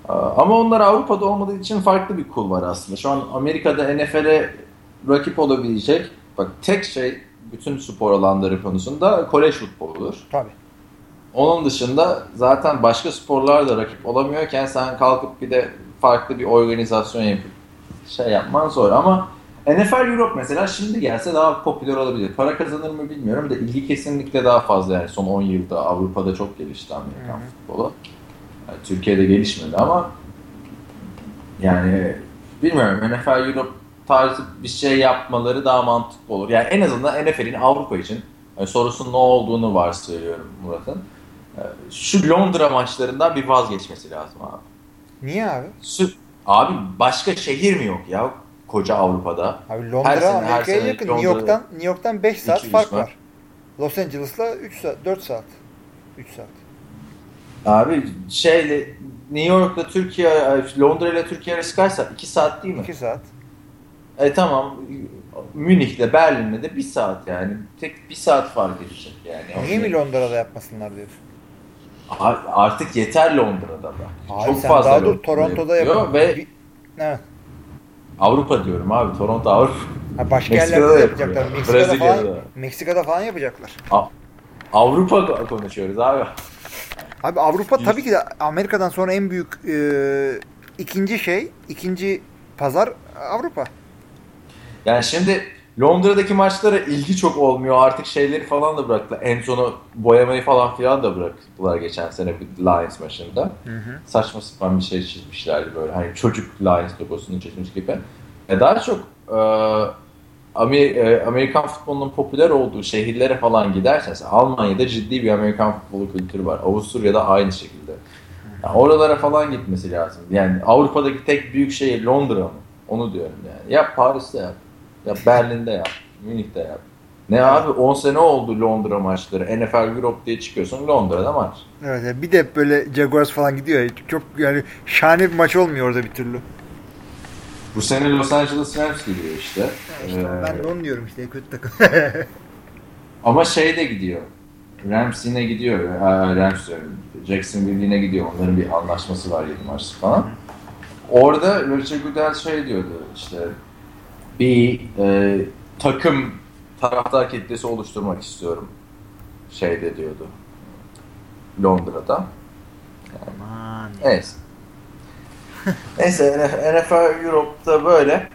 Ee, Ama onlar Avrupa'da olmadığı için farklı bir kul var aslında. Şu an Amerika'da NFL'e rakip olabilecek bak tek şey bütün spor alanları konusunda kolej futboludur. Tabii. Onun dışında zaten başka sporlarla rakip olamıyorken sen kalkıp bir de farklı bir organizasyon yapıp şey yapman zor ama NFL Europe mesela şimdi gelse daha popüler olabilir. Para kazanır mı bilmiyorum da ilgi kesinlikle daha fazla yani son 10 yılda Avrupa'da çok gelişti Amerikan hı. futbolu. Yani Türkiye'de gelişmedi ama yani bilmiyorum NFL Europe tarzı bir şey yapmaları daha mantıklı olur. Yani en azından NFL'in Avrupa için yani sorusunun ne olduğunu varsayıyorum Murat'ın. Şu Londra maçlarından bir vazgeçmesi lazım abi. Niye abi? Sü- Abi başka şehir mi yok ya koca Avrupa'da? Abi Her Londra sene, her sene yakın. Londra- New York'tan New York'tan 5 saat 200 fark var. var. Los Angeles'la 3 saat, 4 saat. 3 saat. Abi şeyle New York'la Türkiye, Londra ile Türkiye arası kaç saat? 2 saat değil mi? 2 saat. E tamam. Münih'le Berlin'le de bir saat yani. Tek bir saat fark edecek yani. Niye mi Londra'da yapmasınlar diyorsun? A- Artık yeter Londra'da da. Abi Çok sen fazla daha dur Toronto'da yapıyor. Ve Evet. Avrupa diyorum abi. Toronto Avrupa. Ha, başka Meksika'da yerlerde yapacaklar. yapıyor. Meksika'da Brezilya'da falan, da. Meksika'da falan yapacaklar. Avrupa konuşuyoruz abi. Abi Avrupa tabii ki de Amerika'dan sonra en büyük e, ikinci şey, ikinci pazar Avrupa. Yani şimdi Londra'daki maçlara ilgi çok olmuyor. Artık şeyleri falan da bıraktılar. En sonu boyamayı falan filan da bıraktılar geçen sene bir Lions maçında. Saçma sapan bir şey çizmişlerdi böyle. Hani çocuk Lions logosunu çizmiş gibi. E daha çok e, e, Amerikan futbolunun popüler olduğu şehirlere falan gidersen mesela Almanya'da ciddi bir Amerikan futbolu kültürü var. Avusturya'da aynı şekilde. Yani oralara falan gitmesi lazım. Yani Avrupa'daki tek büyük şehir Londra mı? Onu diyorum yani. Yap Paris'te yap. Ya Berlin'de yap. Münih'te yap. Ne abi 10 sene oldu Londra maçları. NFL Europe diye çıkıyorsun Londra'da maç. Evet, bir de böyle Jaguars falan gidiyor ya. Çok yani şahane bir maç olmuyor orada bir türlü. Bu sene Los Angeles Rams gidiyor işte. İşte Ee, ben de onu diyorum işte kötü takım. Ama şey de gidiyor. Rams yine gidiyor. Aa, Rams diyorum. Jacksonville yine gidiyor. Onların bir anlaşması var 7 maçlı falan. Orada Roger Goodell şey diyordu işte bir e, takım taraftar kitlesi oluşturmak istiyorum şeyde diyordu Londra'da. Aman. Neyse. Neyse NFL Europe'da böyle.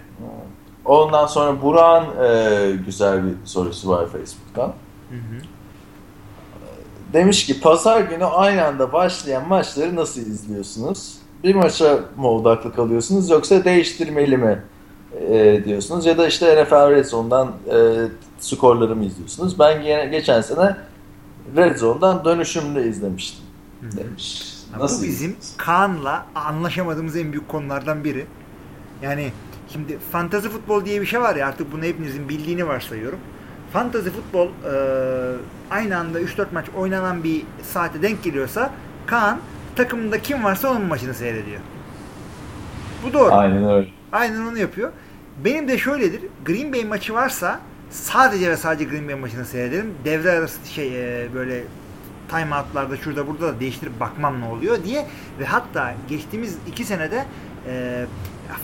Ondan sonra Burak'ın e, güzel bir sorusu var Facebook'tan. Hı hı. Demiş ki pazar günü aynı anda başlayan maçları nasıl izliyorsunuz? Bir maça mı odaklı kalıyorsunuz yoksa değiştirmeli mi e, diyorsunuz? Ya da işte NFL Red Zone'dan e, skorları mı izliyorsunuz? Ben gene, geçen sene Red Zone'dan dönüşümlü izlemiştim demiş. Nasıl bu bizim Kaan'la anlaşamadığımız en büyük konulardan biri. Yani şimdi fantazi futbol diye bir şey var ya artık bunu hepinizin bildiğini varsayıyorum. Fantazi futbol e, aynı anda 3-4 maç oynanan bir saate denk geliyorsa Kaan takımında kim varsa onun maçını seyrediyor. Bu doğru. Aynen öyle. Aynen onu yapıyor. Benim de şöyledir. Green Bay maçı varsa sadece ve sadece Green Bay maçını seyrederim. Devre arası şey e, böyle time out'larda şurada burada da değiştirip bakmam ne oluyor diye ve hatta geçtiğimiz iki senede e,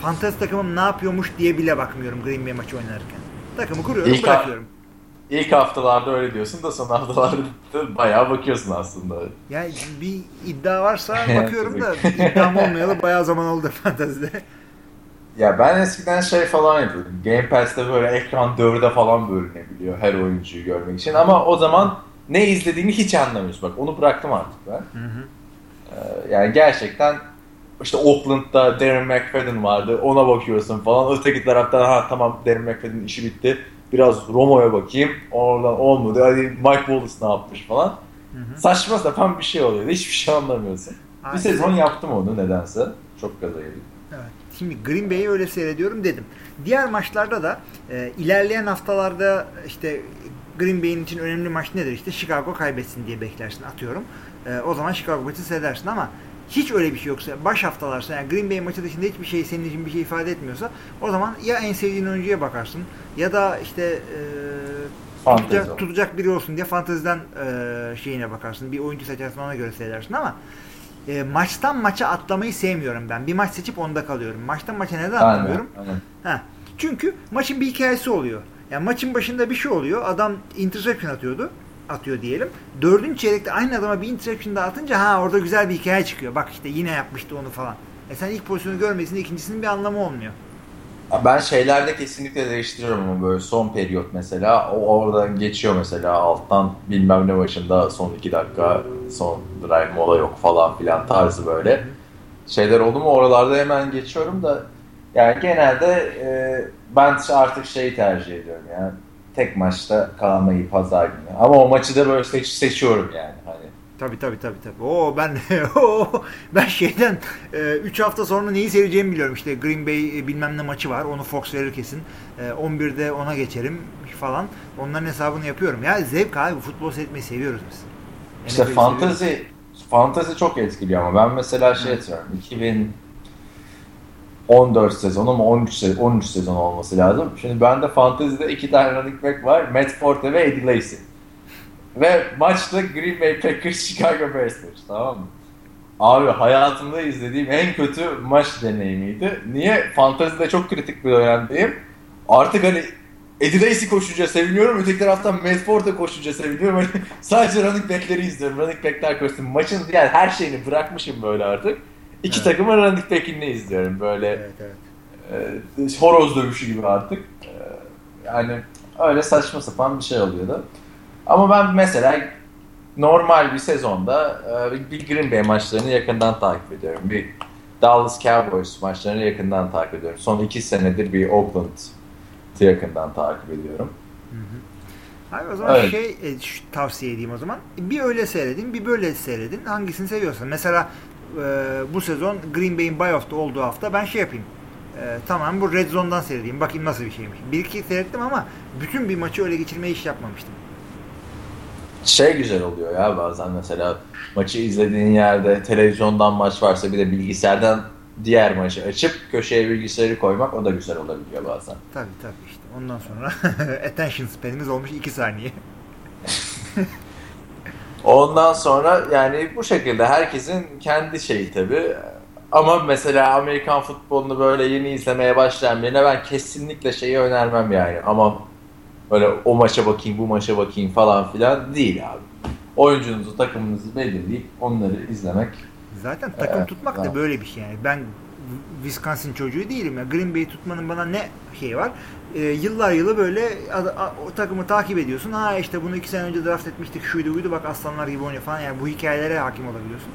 fantasy takımım ne yapıyormuş diye bile bakmıyorum Green Bay maçı oynarken. Takımı kuruyorum İlk bırakıyorum. İlk haftalarda öyle diyorsun da son haftalarda bayağı bakıyorsun aslında. Yani bir iddia varsa bakıyorum da iddiam olmayalı bayağı zaman oldu fantazide. Ya ben eskiden şey falan yapıyordum. Game Pass'te böyle ekran dörde falan bölünebiliyor her oyuncuyu görmek için. Ama o zaman ne izlediğini hiç anlamıyorsun. Bak onu bıraktım artık ben. Hı hı. Ee, yani gerçekten işte Oakland'da Darren McFadden vardı. Ona bakıyorsun falan. Öteki taraftan ha tamam Darren McFadden'in işi bitti. Biraz Romo'ya bakayım. Oradan olmadı. Hadi Mike Wallace ne yapmış falan. Hı hı. Saçma sapan bir şey oluyor. Hiçbir şey anlamıyorsun. Bir Aynen. sezon yaptım onu nedense. Çok gaza yedim. Şimdi Green Bay'i öyle seyrediyorum dedim. Diğer maçlarda da e, ilerleyen haftalarda işte Green Bay'in için önemli maç nedir? İşte Chicago kaybetsin diye beklersin atıyorum. E, o zaman Chicago maçı seyredersin ama hiç öyle bir şey yoksa baş haftalarsa yani Green Bay maçı dışında hiçbir şey senin için bir şey ifade etmiyorsa o zaman ya en sevdiğin oyuncuya bakarsın ya da işte e, Fantezi. tutacak, tutacak biri olsun diye fanteziden e, şeyine bakarsın. Bir oyuncu seçersin ona göre seyredersin ama e, maçtan maça atlamayı sevmiyorum ben. Bir maç seçip onda kalıyorum. Maçtan maça neden atlamıyorum? Aynen. Ha. Çünkü maçın bir hikayesi oluyor. Yani maçın başında bir şey oluyor. Adam interception atıyordu. Atıyor diyelim. Dördüncü çeyrekte aynı adama bir interception daha atınca ha orada güzel bir hikaye çıkıyor. Bak işte yine yapmıştı onu falan. E sen ilk pozisyonu görmesin ikincisinin bir anlamı olmuyor. Ben şeylerde kesinlikle değiştiriyorum ama böyle. Son periyot mesela o oradan geçiyor mesela. Alttan bilmem ne başında son iki dakika son drive mola yok falan filan tarzı böyle şeyler oldu mu oralarda hemen geçiyorum da yani genelde e, ben artık şeyi tercih ediyorum yani tek maçta kalmayı pazar günü. Ama o maçı da böyle seç, seçiyorum yani. Hani Tabii tabii tabii tabii. Oo ben oo, ben şeyden 3 hafta sonra neyi seyredeceğimi biliyorum. İşte Green Bay e, bilmem ne maçı var. Onu Fox verir kesin. E, 11'de ona geçerim falan. Onların hesabını yapıyorum. Ya zevk abi futbol seyretmeyi seviyoruz biz. İşte seviyoruz. fantezi çok etkiliyor ama ben mesela şey atıyorum 2014 sezonu mu 13 sezon 13 sezon olması lazım. Şimdi bende fantezide iki tane running back var. Matt Forte ve Eddie Lacy. Ve maçta Green Bay Packers Chicago Bears maçı tamam mı? Abi hayatımda izlediğim en kötü maç deneyimiydi. Niye? Fantezide çok kritik bir dönemdeyim. Artık hani Eddie Lacy koşunca seviniyorum. Öteki taraftan Matt Forte koşunca seviniyorum. Hani sadece running back'leri izliyorum. Running back'ler koşsun. Maçın diğer her şeyini bırakmışım böyle artık. İki Evet. takımın running back'ini izliyorum. Böyle Evet evet. e, horoz dövüşü gibi artık. E, yani öyle saçma sapan bir şey oluyordu. Ama ben mesela normal bir sezonda e, bir Green Bay maçlarını yakından takip ediyorum. Bir Dallas Cowboys maçlarını yakından takip ediyorum. Son iki senedir bir Oakland'ı yakından takip ediyorum. Abi o zaman Evet. şey e, şu- tavsiye edeyim o zaman. Bir öyle seyredin, bir böyle seyredin. Hangisini seviyorsan. Mesela e, bu sezon Green Bay'in bye off'ta olduğu hafta ben şey yapayım. E, tamam bu Red Zone'dan seyredeyim. Bakayım nasıl bir şeymiş. Bir iki seyrettim ama bütün bir maçı öyle geçirmeyi hiç yapmamıştım. Şey güzel oluyor ya bazen mesela maçı izlediğin yerde televizyondan maç varsa bir de bilgisayardan diğer maçı açıp köşeye bilgisayarı koymak o da güzel olabiliyor bazen. Tabii tabii işte. Ondan sonra attention span'imiz olmuş 2 saniye. Ondan sonra yani bu şekilde herkesin kendi şeyi tabii. ama mesela Amerikan futbolunu böyle yeni izlemeye başlayan birine ben kesinlikle şeyi önermem yani. Ama böyle o maça bakayım, bu maça bakayım falan filan değil abi. Oyuncunuzu, takımınızı belirleyip onları izlemek. Zaten takım evet, tutmak da böyle bir şey yani. Ben Wisconsin çocuğu değilim ya. Green Bay tutmanın bana ne şey var? Ee, yıllar yılı böyle o takımı takip ediyorsun. Ha işte bunu iki sene önce draft etmiştik şuydu buydu bak aslanlar gibi oynuyor falan. Yani bu hikayelere hakim olabiliyorsun.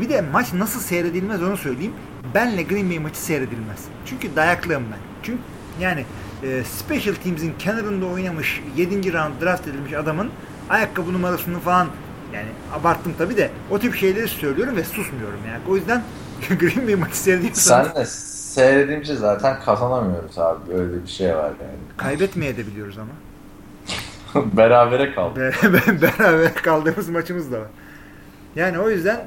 Bir de maç nasıl seyredilmez onu söyleyeyim. Benle Green Bay maçı seyredilmez. Çünkü dayaklığım ben. Çünkü yani e, Special Teams'in kenarında oynamış 7. round draft edilmiş adamın ayakkabı numarasını falan yani abarttım tabi de o tip şeyleri söylüyorum ve susmuyorum yani. O yüzden Green Bay maçı seyrediyorsanız... Sen de seyredince zaten kazanamıyoruz abi. Öyle bir şey var yani. Kaybetmeye de biliyoruz ama. Berabere kaldık. Beraber kaldığımız maçımız da var. Yani o yüzden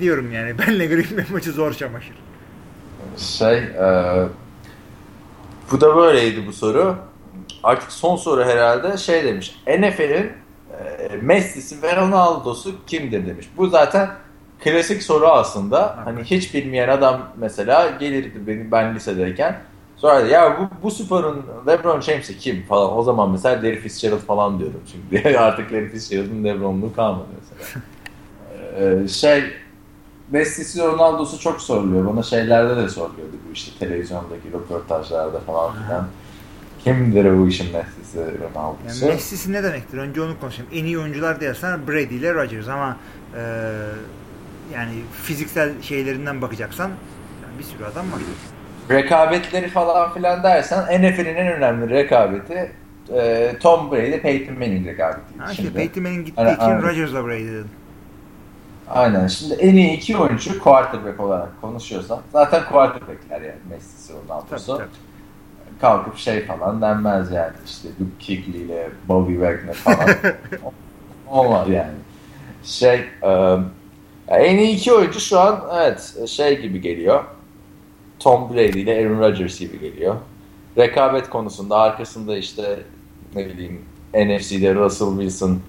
diyorum yani. Benle Green Bay maçı zor çamaşır. Şey, e, bu da böyleydi bu soru. Artık son soru herhalde şey demiş. NFL'in e, Messi'si ve Ronaldo'su kimdir demiş. Bu zaten klasik soru aslında. Hani hiç bilmeyen adam mesela gelirdi benim ben lisedeyken. Sonra da ya bu, bu sporun LeBron James'i kim falan. O zaman mesela Larry Fitzgerald falan diyordum. Şimdi artık Larry Fitzgerald'ın LeBron'luğu kalmadı mesela. ee, şey Messi'si Ronaldo'su çok soruluyor. Bana şeylerde de soruluyordu bu işte televizyondaki röportajlarda falan filan. Kimdir bu işin Messi'si Ronaldo'su? Yani Messi'si ne demektir? Önce onu konuşayım. En iyi oyuncular diyorsan Brady ile Rodgers ama e, yani fiziksel şeylerinden bakacaksan yani bir sürü adam var. Rekabetleri falan filan dersen NFL'in en önemli rekabeti e, Tom Brady, Peyton Manning rekabeti. Ha işte Peyton Manning gittiği için Rodgers'la Brady dedim. Aynen. Şimdi en iyi iki oyuncu quarterback olarak konuşuyorsak zaten quarterbackler yani Messi'si Ronaldo'su. Kalkıp şey falan denmez yani işte Luke Kuechly ile Bobby Wagner falan. Olmaz yani. Şey um, en iyi iki oyuncu şu an evet şey gibi geliyor. Tom Brady ile Aaron Rodgers gibi geliyor. Rekabet konusunda arkasında işte ne bileyim NFC'de Russell Wilson,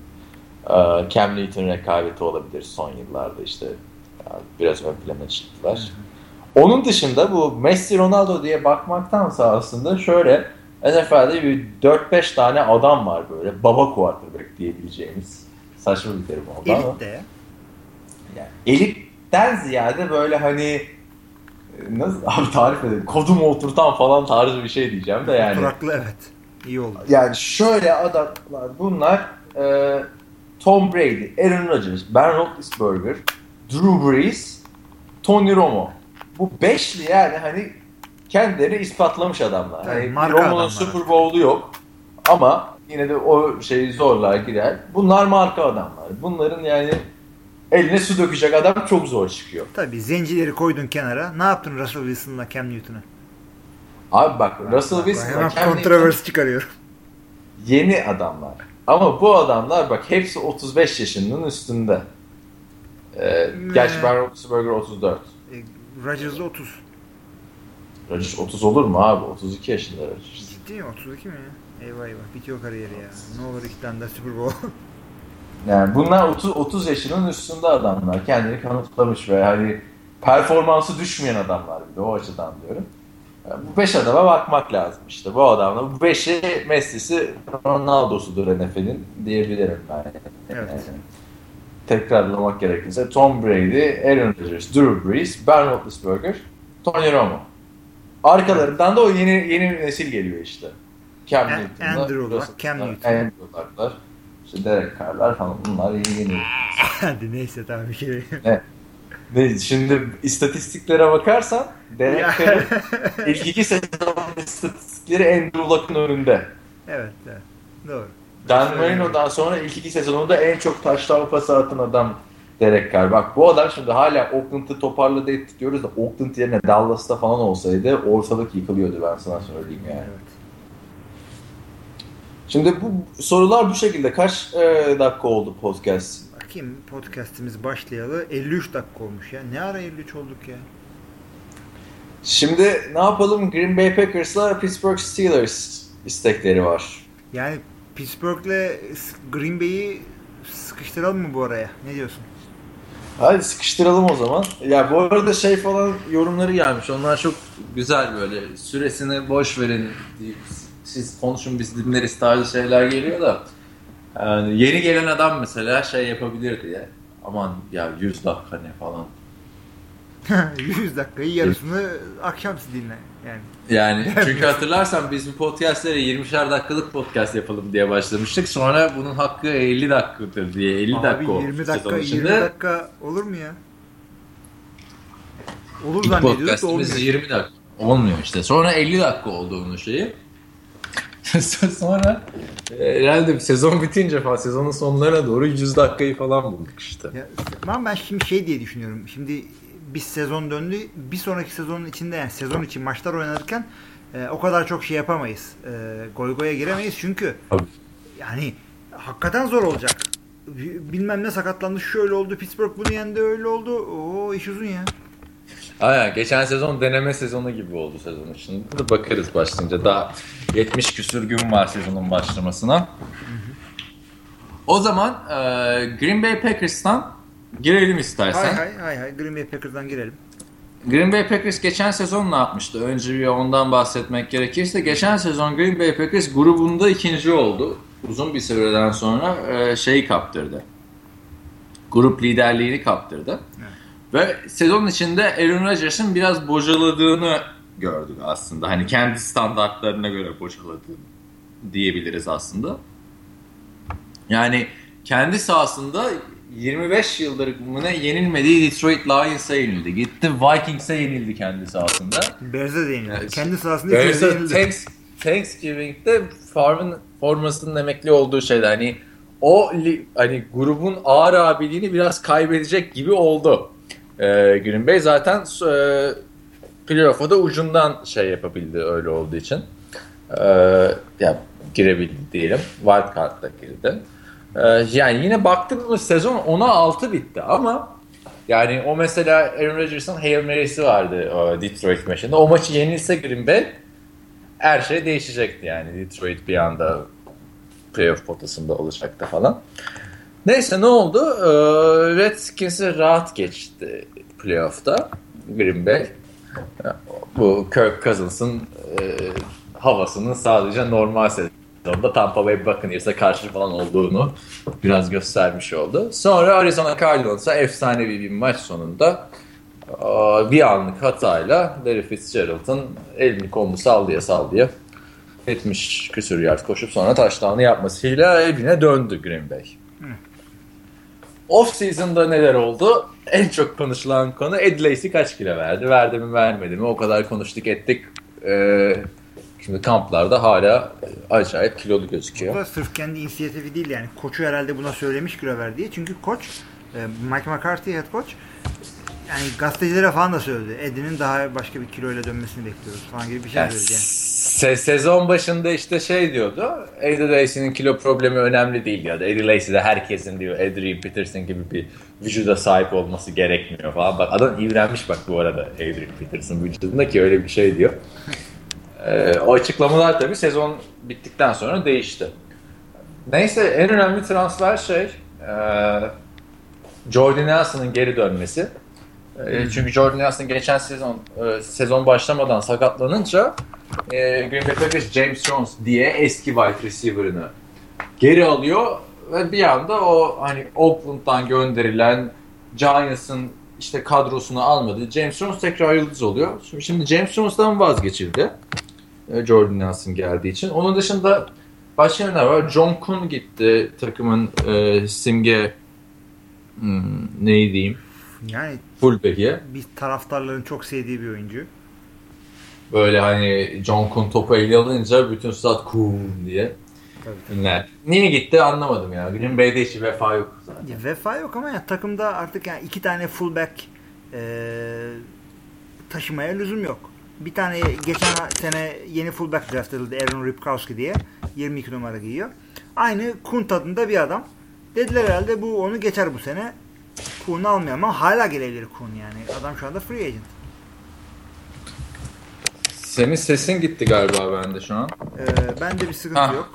Cam Newton rekabeti olabilir son yıllarda işte biraz ön plana çıktılar. Onun dışında bu Messi Ronaldo diye bakmaktansa aslında şöyle NFL'de bir 4-5 tane adam var böyle baba quarterback diyebileceğimiz. Saçma bir terim oldu Elit ama. de yani elitten ziyade böyle hani nasıl abi tarif edelim kodum oturtan falan tarzı bir şey diyeceğim de yani. Oturaklı evet. İyi oldu. Yani şöyle adamlar bunlar e, Tom Brady, Aaron Rodgers, Ben Roethlisberger, Drew Brees, Tony Romo. Bu beşli yani hani kendileri ispatlamış adamlar. Yani hani Romo'nun Super Bowl'u yok ama yine de o şeyi zorlar girer. Bunlar marka adamlar. Bunların yani eline su dökecek adam çok zor çıkıyor. Tabii zencileri koydun kenara. Ne yaptın Russell Wilson'la Cam Newton'a? Abi bak Russell Wilson'la Cam Newton çıkarıyor. Yeni adamlar. Ama bu adamlar bak hepsi 35 yaşının üstünde. Ee, gerçi Ben Roethlisberger 34. E, Rodgers 30. Rodgers 30 olur mu abi? 32 yaşında Rodgers. Ciddi mi? 32 mi? Eyvah eyvah. Bitiyor kariyeri ya. Ne olur iki tane de Super Bowl. Yani bunlar 30, 30 yaşının üstünde adamlar. Kendini kanıtlamış ve hani performansı düşmeyen adamlar bir de o açıdan diyorum. Bu beş adama bakmak lazım işte. Bu adamla bu beşi Messi'si Ronaldo'sudur NFL'in diyebilirim ben. Evet. Yani, tekrarlamak gerekirse Tom Brady, Aaron Rodgers, Drew Brees, Ben Roethlisberger, Tony Romo. Arkalarından da o yeni yeni nesil geliyor işte. Cam Newton'lar, Andrew'lar, Cam Newton. Andrew'lar, işte Derek Carr'lar falan bunlar yeni. Hadi neyse tamam bir şey. Ne? Ne? Şimdi istatistiklere bakarsan Derek Carr'ın ilk iki sezonun istatistikleri Andrew Luck'ın önünde. Evet, evet. Doğru. Dan Marino'dan sonra ilk iki sezonunda en çok taştan pası atan adam Derek Carr. Bak bu adam şimdi hala Oakland'ı toparladı etti diyoruz da Oakland yerine Dallas'ta falan olsaydı ortalık yıkılıyordu ben sana söyleyeyim yani. Evet. Şimdi bu sorular bu şekilde. Kaç e, dakika oldu podcast? Bakayım podcastimiz başlayalı 53 dakika olmuş ya. Ne ara 53 olduk ya? Şimdi ne yapalım? Green Bay Packers'la Pittsburgh Steelers istekleri var. Yani Pittsburgh'le Green Bay'i sıkıştıralım mı bu araya? Ne diyorsun? Hadi sıkıştıralım o zaman. Ya bu arada şey falan yorumları gelmiş. Onlar çok güzel böyle. Süresini boş verin. Siz konuşun biz dinleriz tarzı şeyler geliyor da. Yani yeni gelen adam mesela şey yapabilir diye. Aman ya 100 dakika ne falan. 100 dakikayı yarısını akşamsı dinle yani. Yani çünkü hatırlarsan biz bu podcastlere 20'şer dakikalık podcast yapalım diye başlamıştık. Sonra bunun hakkı 50 dakikadır diye 50 Abi dakika 20 dakika sezon 20 içinde. dakika olur mu ya? Olur İlk zannediyorduk da olmuyor. 20 dakika. Olmuyor işte. Sonra 50 dakika oldu onun şeyi. Sonra e, herhalde sezon bitince falan sezonun sonlarına doğru 100 dakikayı falan bulduk işte. Ya, ben şimdi şey diye düşünüyorum. Şimdi bir sezon döndü. Bir sonraki sezonun içinde yani sezon için maçlar oynarken e, o kadar çok şey yapamayız. E, goy goya giremeyiz çünkü Tabii. yani hakikaten zor olacak. Bilmem ne sakatlandı şöyle oldu Pittsburgh bunu yendi öyle oldu. Oo iş uzun ya. Aynen geçen sezon deneme sezonu gibi oldu sezon içinde. De bakarız başlayınca. Daha 70 küsür gün var sezonun başlamasına. O zaman e, Green Bay Packers'tan girelim istersen. Hay hay hay hay Green Bay Packers'dan girelim. Green Bay Packers geçen sezon ne yapmıştı? Önce bir ondan bahsetmek gerekirse geçen sezon Green Bay Packers grubunda ikinci oldu. Uzun bir süreden sonra e, şeyi kaptırdı. Grup liderliğini kaptırdı. Ve sezon içinde Aaron Rodgers'ın biraz bocaladığını gördük aslında. Hani kendi standartlarına göre bocaladığını diyebiliriz aslında. Yani kendi sahasında 25 yıldır ne yenilmediği Detroit Lions'a yenildi. Gitti Vikings'e yenildi kendi sahasında. Bears'e de yenildi. Evet. Kendi sahasında Bears'a yenildi. Thanks, Thanksgiving'de Farm'ın formasının emekli olduğu şeyde hani o hani grubun ağır abiliğini biraz kaybedecek gibi oldu. Ee, Green Bay zaten e, playoff'a da ucundan şey yapabildi öyle olduğu için. Ee, ya girebildi diyelim. Wild Card'da girdi. Ee, yani yine baktığımız sezon 10'a 6 bitti ama yani o mesela Aaron Rodgers'ın Hail Mary'si vardı o Detroit maçında. O maçı yenilse Green Bay her şey değişecekti yani. Detroit bir anda playoff potasında olacaktı falan. Neyse ne oldu? Ee, Redskins'i rahat geçti playoff'ta Green Bay. Bu Kirk Cousins'ın e, havasının sadece normal sezonda Tampa Bay Buccaneers'a karşı falan olduğunu biraz göstermiş oldu. Sonra Arizona Cardinals'a efsanevi bir maç sonunda aa, bir anlık hatayla Larry Fitzgerald'ın elini kolunu sallaya sallaya 70 küsür yard koşup sonra taştanı yapmasıyla evine döndü Green Bay. Off season'da neler oldu? En çok konuşulan konu Ed Lacy kaç kilo verdi? Verdi mi vermedi mi? O kadar konuştuk ettik. Ee, şimdi kamplarda hala acayip kilolu Bu gözüküyor. da sırf kendi inisiyatifi değil yani. Koçu herhalde buna söylemiş Grover diye. Çünkü koç e, Mike McCarthy head coach yani gazetecilere falan da söyledi. Eddie'nin daha başka bir kiloyla dönmesini bekliyoruz falan gibi bir şey Yani söyledi yani. Se- sezon başında işte şey diyordu. Eddie Lacy'nin kilo problemi önemli değil diyordu. Eddie Lacy de herkesin diyor Adrian Peterson gibi bir vücuda sahip olması gerekmiyor falan. Bak adam iğrenmiş bak bu arada Adrian Peterson vücudunda ki öyle bir şey diyor. Ee, o açıklamalar tabii sezon bittikten sonra değişti. Neyse en önemli transfer şey e, Jordan Nelson'ın geri dönmesi. E, Çünkü Jordan Nelson geçen sezon e, sezon başlamadan sakatlanınca e, Green Bay Packers James Jones diye eski wide receiver'ını geri alıyor ve bir anda o hani Oakland'dan gönderilen Giants'ın işte kadrosunu almadı. James Jones tekrar yıldız oluyor. Şimdi, şimdi James Jones'tan vazgeçildi. E, Jordan Nelson geldiği için. Onun dışında başka neler var? John Kuhn gitti takımın e, simge hmm, neyi diyeyim Yani fullback'i. biz taraftarların çok sevdiği bir oyuncu. Böyle hani John Kuhn topu ele alınca bütün stat Kuhn diye Tabii. dinler. Niye gitti anlamadım ya. Green Bay'de hiç vefa yok zaten. Ya, vefa yok ama ya takımda artık yani iki tane fullback e, taşımaya lüzum yok. Bir tane geçen sene yeni fullback draft edildi Aaron Ripkowski diye. 22 numara giyiyor. Aynı Kuhn tadında bir adam. Dediler herhalde bu onu geçer bu sene. Kuhn'u almıyor ama hala gelebilir Kuhn yani. Adam şu anda free agent. Senin sesin gitti galiba bende şu an. Ee, bende bir sıkıntı Ha. yok.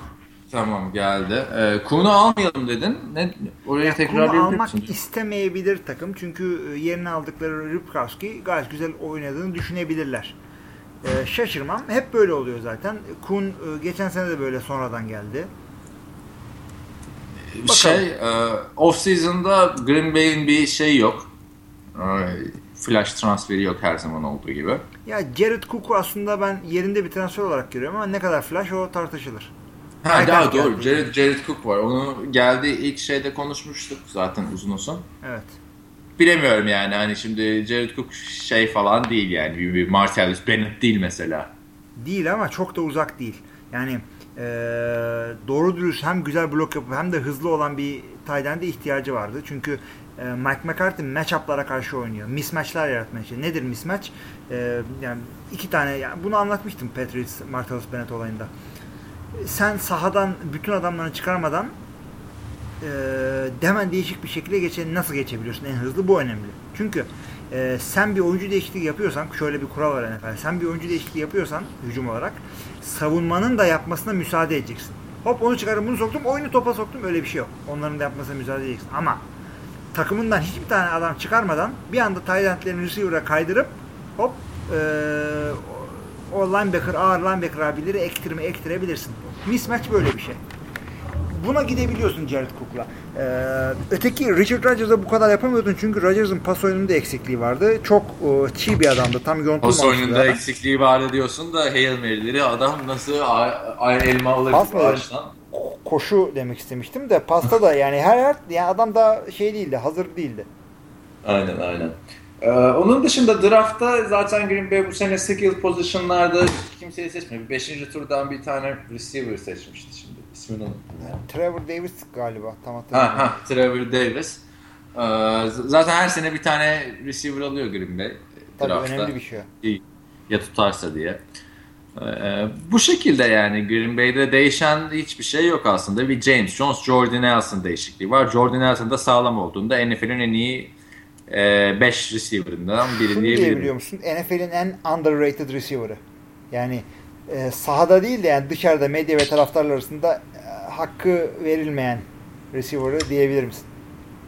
Tamam geldi. Ee, Kuhn'u almayalım dedin. Ne, oraya Yani tekrar Kuhn'u almak misin? istemeyebilir takım. Çünkü e, yerine aldıkları Ripkowski gayet güzel oynadığını düşünebilirler. Ee, şaşırmam. Hep böyle oluyor zaten. Kuhn e, geçen sene de böyle sonradan geldi. Şey, e, off season'da Green Bay'in bir şey yok. Flash transferi yok her zaman olduğu gibi. Ya Jared Cook'u aslında ben yerinde bir transfer olarak görüyorum ama ne kadar flash o tartışılır. Ha, Aynen daha doğru. Jared, Jared Cook var. Onu geldiği ilk şeyde konuşmuştuk zaten uzun uzun. Evet. Bilemiyorum yani hani şimdi Jared Cook şey falan değil yani bir, bir Martellus Bennett değil mesela. Değil ama çok da uzak değil. Yani e, doğru dürüst hem güzel blok yapıp hem de hızlı olan bir tight end'e ihtiyacı vardı. Çünkü e, Mike McCarthy matchup'lara karşı oynuyor. Mismatch'lar yaratmaya çalışıyor. Nedir mismatch? E, yani iki tane yani bunu anlatmıştım Patriots Martellus Bennett olayında. Sen sahadan bütün adamlarını çıkarmadan e, hemen değişik bir şekilde geçe, nasıl geçebiliyorsun en hızlı bu önemli. Çünkü e, sen bir oyuncu değişikliği yapıyorsan şöyle bir kural var NFL. Sen bir oyuncu değişikliği yapıyorsan hücum olarak savunmanın da yapmasına müsaade edeceksin. Hop onu çıkarım bunu soktum oyunu topa soktum öyle bir şey yok. Onların da yapmasına müsaade edeceksin. Ama takımından hiçbir tane adam çıkarmadan bir anda Taylandlerin receiver'a kaydırıp hop e, o linebacker ağır linebacker abileri ektirme ektirebilirsin. Mismatch böyle bir şey. Buna gidebiliyorsun Jared Cook'la. Ee, öteki Richard Rodgers'a bu kadar yapamıyordun çünkü Rodgers'ın pas oyununda eksikliği vardı. Çok e, çiğ bir adamdı. Tam yontulmamış Pas oyununda adam. eksikliği vardı diyorsun da Hail Mary'leri adam nasıl a- a- elma alır ağaçtan. Koşu demek istemiştim de pasta da yani her her yani adam da şey değildi, hazır değildi. Aynen aynen. Ee, onun dışında draftta zaten Green Bay bu sene skill position'larda kimseyi seçmiyor. Beşinci turdan bir tane receiver seçmişti şimdi. İsmini unuttum ya. Trevor Davis galiba tam Ha hatırlamıyorum. ha Trevor Davis. Ee, zaten her sene bir tane receiver alıyor Green Bay Tabii draftta. önemli bir şey. o. Ya tutarsa diye. Ee, bu şekilde yani Green Bay'de değişen hiçbir şey yok aslında. Bir James Jones, Jordan Nelson değişikliği var. Jordan Nelson da sağlam olduğunda NFL'in en iyi 5 receiver'ından biri Şunu diyebilirim. diyebiliyor musun? NFL'in en underrated receiver'ı. Yani e, sahada değil de yani dışarıda medya ve taraftarlar arasında e, hakkı verilmeyen receiver'ı diyebilir misin?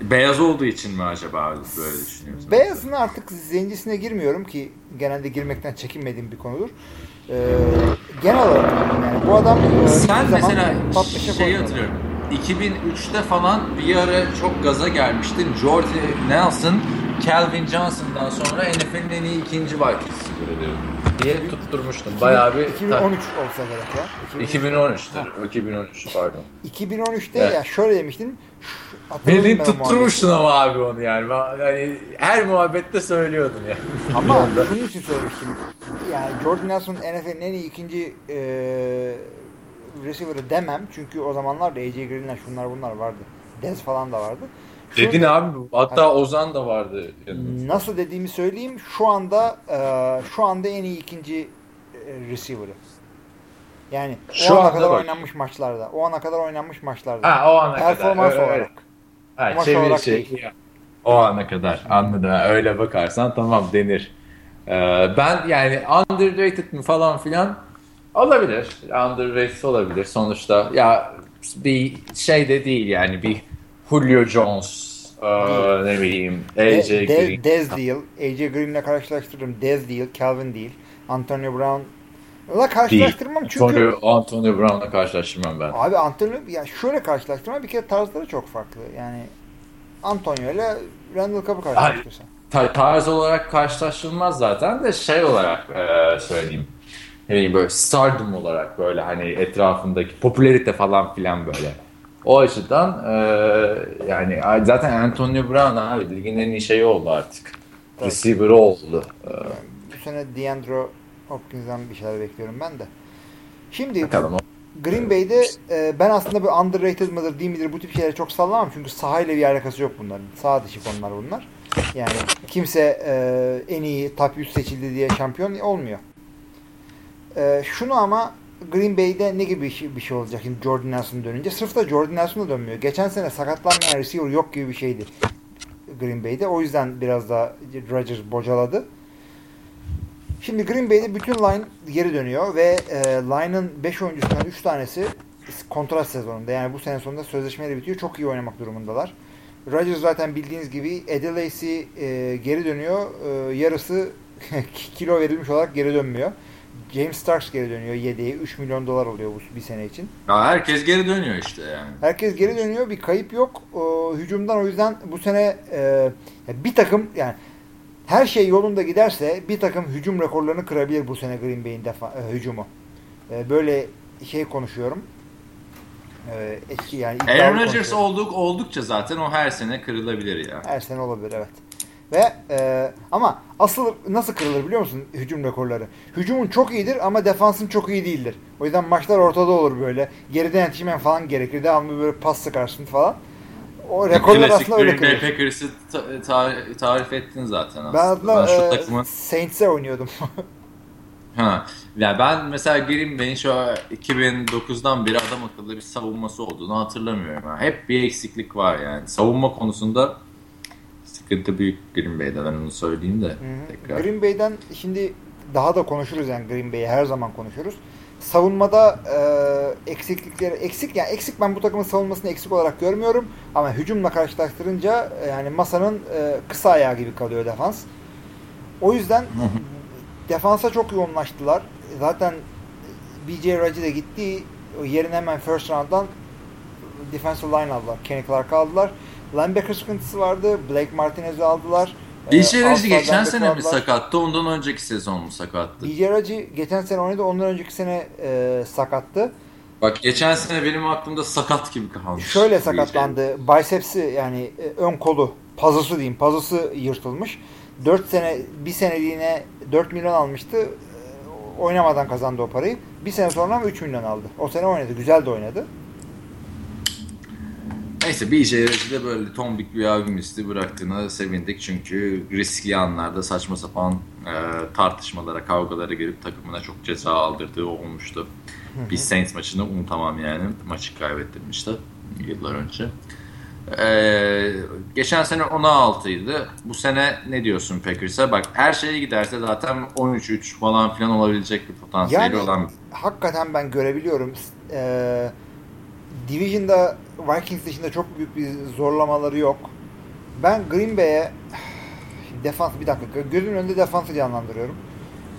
Beyaz olduğu için mi acaba böyle düşünüyorsun? Beyazın artık zencisine girmiyorum ki genelde girmekten çekinmediğim bir konudur. Ee, genel olarak yani bu adam e, Sen mesela şeyi hatırlıyorum. 2003'te falan bir ara çok gaza gelmiştin. Jordan Nelson, Calvin Johnson'dan sonra NFL'in en iyi ikinci wide receiver'ı diye tutturmuştum. Bayağı bir 2013 olsa gerek ya. 2013. 2013'tür. 2013 pardon. 2013'te Evet. ya şöyle demiştin. Beni tutturmuştun ama abi onu yani. Yani her muhabbette söylüyordum ya. Ama şunun için söylemiştim. Yani Jordan Nelson NFL'in en iyi ikinci e, receiver'ı demem. Çünkü o zamanlar da AJ Green'ler şunlar bunlar vardı. Dez falan da vardı. Dedin abi. Hatta Ozan da vardı. yanımızda. Nasıl dediğimi söyleyeyim. Şu anda e, şu anda en iyi ikinci e, receiver'ı. Yani Şu o ana kadar bak. oynanmış maçlarda. O ana kadar oynanmış maçlarda. Ha o ana Performans kadar. olarak. Ha, Maç çevir olarak şey. değil. O ana kadar anladım. Öyle bakarsan tamam denir. Ee, ben yani underrated mi falan filan olabilir. Underrated olabilir. Sonuçta ya bir şey de değil yani bir Julio Jones ee, ne bileyim AJ De- Green. De- Dez değil. AJ Green'le karşılaştırırım. Dez değil. Calvin değil. Antonio Brown La değil. karşılaştırmam çünkü Antonio, Antonio Brown'la karşılaştırmam ben. abi Antonio ya şöyle karşılaştırma bir kere tarzları çok farklı. Yani Antonio ile Randall Cobb'u karşılaştırırsan. Ta- tarz olarak karşılaşılmaz zaten de şey olarak e, söyleyeyim. Ne bileyim böyle stardom olarak böyle hani etrafındaki popülerite falan filan böyle. O açıdan e, yani zaten Antonio Brown abi ligin en iyi şeyi oldu artık. Tabii. Receiver oldu. E, Bu sene DeAndre Hopkins'den bir şeyler bekliyorum ben de. Şimdi bakalım. Green Bay'de e, ben aslında bir underrated mıdır değil midir bu tip şeylere çok sallamam. Çünkü sahayla bir alakası yok bunların. Sağ dışı konular bunlar. Yani kimse e, en iyi top 100 seçildi diye şampiyon olmuyor. E, şunu ama Green Bay'de ne gibi bir şey, şey olacak şimdi Jordan Nelson dönünce? Sırf da Jordan Nelson da dönmüyor. Geçen sene sakatlanmayan receiver yok gibi bir şeydi Green Bay'de. O yüzden biraz da Rodgers bocaladı. Şimdi Green Bay'de bütün line geri dönüyor ve e, line'ın 5 oyuncusundan 3 tanesi kontrat sezonunda. Yani bu sene sonunda sözleşmeleri bitiyor. Çok iyi oynamak durumundalar. Rodgers zaten bildiğiniz gibi Eddie e, geri dönüyor. E, yarısı kilo verilmiş olarak geri dönmüyor. James Starks geri dönüyor yedeği. 3 milyon dolar oluyor bu bir sene için. Ya herkes geri dönüyor işte yani. Herkes geri dönüyor. Bir kayıp yok. E, hücumdan o yüzden bu sene e, bir takım yani her şey yolunda giderse bir takım hücum rekorlarını kırabilir bu sene Green Bay'in defa, e, hücumu. E, böyle şey konuşuyorum. E, etki yani Aaron Rodgers olduk oldukça zaten o her sene kırılabilir ya. Her sene olabilir evet. Ve e, ama asıl nasıl kırılır biliyor musun hücum rekorları? Hücumun çok iyidir ama defansın çok iyi değildir. O yüzden maçlar ortada olur böyle. Geriden yetişmen falan gerekir. Devamlı böyle pas sıkarsın falan. O rekorlar Klasik aslında öyle kırılır. Packers'ı ta- ta- tarif ettin zaten Ben aslında. adla şu e, takımın... Saints'e oynuyordum. Ha. Yani ben mesela Green Bay'in şu 2009'dan beri adam akıllı bir savunması olduğunu hatırlamıyorum. Yani hep bir eksiklik var yani. Savunma konusunda sıkıntı büyük Green Bay'de ben onu söyleyeyim de tekrar. Green Bay'den şimdi daha da konuşuruz yani Green Bay'i her zaman konuşuruz. Savunmada e, eksiklikleri eksik yani eksik ben bu takımın savunmasını eksik olarak görmüyorum ama hücumla karşılaştırınca yani masanın e, kısa ayağı gibi kalıyor defans. O yüzden defansa çok yoğunlaştılar. Zaten BJ Raji de gitti. Yerine hemen first round'dan defensive line aldılar. Kenny Clark aldılar. Linebacker sıkıntısı vardı. Blake Martinez'i aldılar. Bir Ee, outside geçen sene mi aldılar. sakattı ondan önceki sezon mu sakattı? BJ Raji geçen sene oynadı. Ondan önceki sene e, sakattı. Bak geçen sene benim aklımda sakat gibi kalmış. Şöyle sakatlandı. Biceps'i yani e, ön kolu pazısı diyeyim. Pazısı yırtılmış. 4 sene bir seneliğine 4 milyon almıştı. E, Oynamadan kazandı o parayı. Bir sene sonra ama 3 milyon aldı. O sene oynadı. Güzel de oynadı. Neyse bir işe yarayıcı da böyle tombik bir abimisti bıraktığına sevindik. Çünkü riskli anlarda saçma sapan e, tartışmalara, kavgalara girip takımına çok ceza aldırdığı olmuştu. Bir Saints maçını unutamam yani. Maçı kaybettirmişti yıllar önce. E, geçen sene 16 idi. Bu sene ne diyorsun Packers'a? Bak her şeye giderse zaten 13-3 falan filan olabilecek bir potansiyeli Yani olan hakikaten ben görebiliyorum. Ee, Division'da Vikings dışında çok büyük bir zorlamaları yok. Ben Green Bay'e defans bir dakika gözümün önünde defansı canlandırıyorum.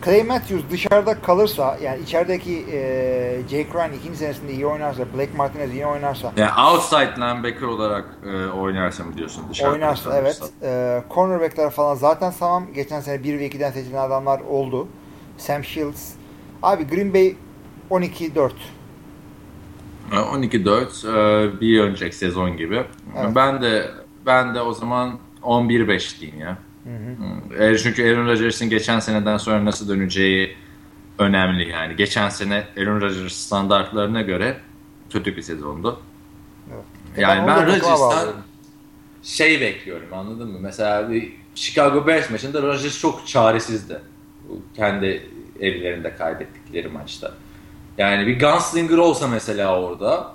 Clay Matthews dışarıda kalırsa yani içerideki e, Jake Ryan ikinci senesinde iyi oynarsa Blake Martinez iyi oynarsa Yani outside linebacker olarak e, oynarsa mı diyorsun? Dışarıda oynarsa kalırsa? evet. E, cornerbackler falan zaten tamam. Geçen sene 1 ve 2'den seçilen adamlar oldu. Sam Shields. Abi Green Bay 12-4. E, 12-4 e, bir önceki sezon gibi. Evet. Ben de ben de o zaman 11-5 diyeyim ya. Hı. E, çünkü Aaron Rodgers'ın geçen seneden sonra nasıl döneceği önemli yani. Geçen sene Aaron Rodgers standartlarına göre kötü bir sezondu. Evet. Yani Ben ben, Rodgers'tan şey bekliyorum anladın mı? Mesela bir Chicago Bears maçında Rodgers çok çaresizdi. Kendi evlerinde kaybettikleri maçta. Yani bir gunslinger olsa mesela orada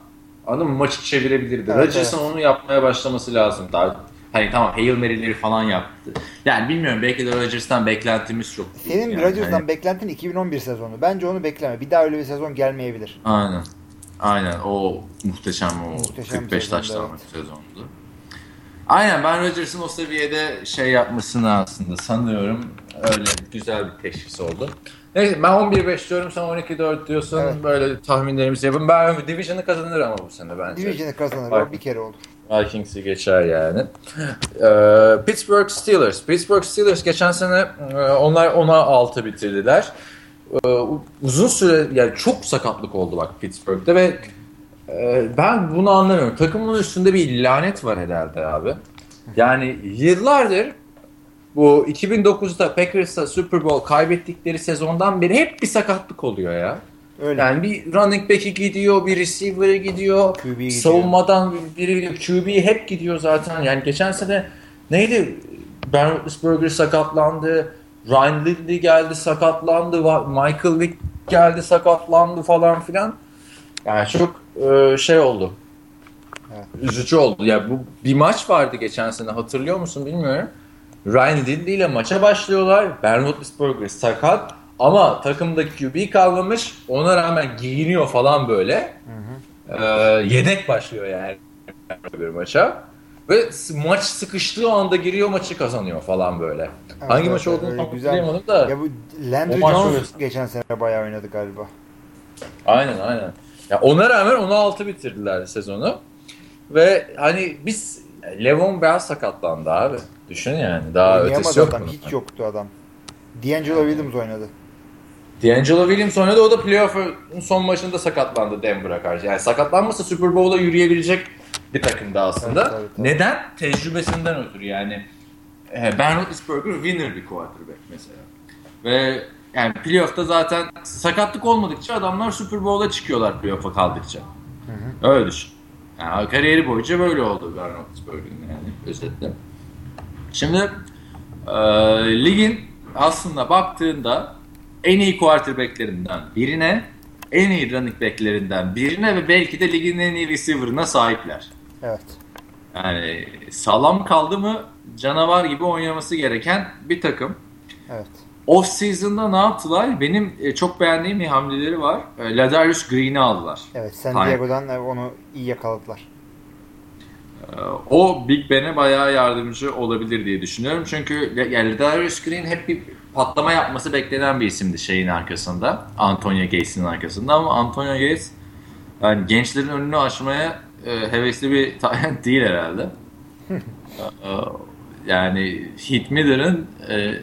anladın mı? Maçı çevirebilirdi. Evet, Rodgers'ın evet. onu yapmaya başlaması lazım. Daha hani tamam Hail Mary'leri falan yaptı. Yani bilmiyorum belki de Rodgers'tan beklentimiz çok. Senin yani. Rodgers'dan Hani- beklentin 2011 sezonu. Bence onu bekleme. Bir daha öyle bir sezon gelmeyebilir. Aynen. Aynen o muhteşem o Muhteşem 45 sezondu, taştan evet. sezondu. Aynen ben Rodgers'ın o seviyede şey yapmasını aslında sanıyorum öyle güzel bir teşhis oldu. Neyse ben 11-5 diyorum sen 12-4 diyorsun Evet. böyle tahminlerimizi yapın. Ben Division'ı kazanır ama bu sene bence. Division'ı kazanır. Bak. O bir kere olur. Vikings'i geçer yani. Ee, Pittsburgh Steelers. Pittsburgh Steelers geçen sene e, onlar 10'a 6 bitirdiler. Ee, uzun süre yani çok sakatlık oldu bak Pittsburgh'te ve e, ben bunu anlamıyorum. Takımın üstünde bir lanet var herhalde abi. Yani yıllardır bu 2009'da Packers'a Super Bowl kaybettikleri sezondan beri hep bir sakatlık oluyor ya. Öyle. Yani bir running back'i gidiyor, bir receiver'ı gidiyor, gidiyor. savunmadan biri gidiyor. QB hep gidiyor zaten. Yani geçen sene neydi? Ben Roethlisberger sakatlandı. Ryan Lindley geldi sakatlandı. Michael Vick geldi sakatlandı falan filan. Yani çok e, şey oldu. Evet. Üzücü oldu. Ya bu bir maç vardı geçen sene hatırlıyor musun bilmiyorum. Ryan Lindley ile maça başlıyorlar. Ben Roethlisberger sakat ama takımda QB kalmamış. Ona rağmen giyiniyor falan böyle. e, yedek başlıyor yani bir maça. Ve maç sıkıştığı anda giriyor maçı kazanıyor falan böyle. Evet, Hangi evet, maç olduğunu tam güzel. hatırlayamadım da. Ya bu Landry Jones geçen sene bayağı oynadı galiba. Aynen aynen. Ya ona rağmen 16 bitirdiler sezonu. Ve hani biz Levon Bell sakatlandı abi. Düşün yani. Daha ötesi yok adam. Hiç yoktu adam. D'Angelo Williams oynadı. D'Angelo Williams oynadı. O da playoff'un son maçında sakatlandı Denver'a karşı. Yani sakatlanmasa Super Bowl'a yürüyebilecek bir takımdı aslında. Evet, evet, evet. Neden? Tecrübesinden ötürü yani. Ben Roethlisberger winner bir quarterback mesela. Ve yani playoff'ta zaten sakatlık olmadıkça adamlar Super Bowl'a çıkıyorlar playoff'a kaldıkça. Öyle düşün. Yani kariyeri boyunca böyle oldu Ben Roethlisberger'in yani özetle. Şimdi e, ligin aslında baktığında en iyi quarterbacklerinden birine, en iyi running backlerinden birine ve belki de ligin en iyi receiver'ına sahipler. Evet. Yani sağlam kaldı mı canavar gibi oynaması gereken bir takım. Evet. Off season'da ne yaptılar? Benim e, çok beğendiğim bir hamleleri var. E, Ladarius Green'i aldılar. Evet. San. Diego'dan e, onu iyi yakaladılar. E, O Big Ben'e bayağı yardımcı olabilir diye düşünüyorum. Çünkü yani Ladarius Green hep bir patlama yapması beklenen bir isimdi şeyin arkasında. Antonio Gates'in arkasında ama Antonio Gates yani gençlerin önünü açmaya e, hevesli bir talent değil herhalde. E, yani Heath Miller'ın e,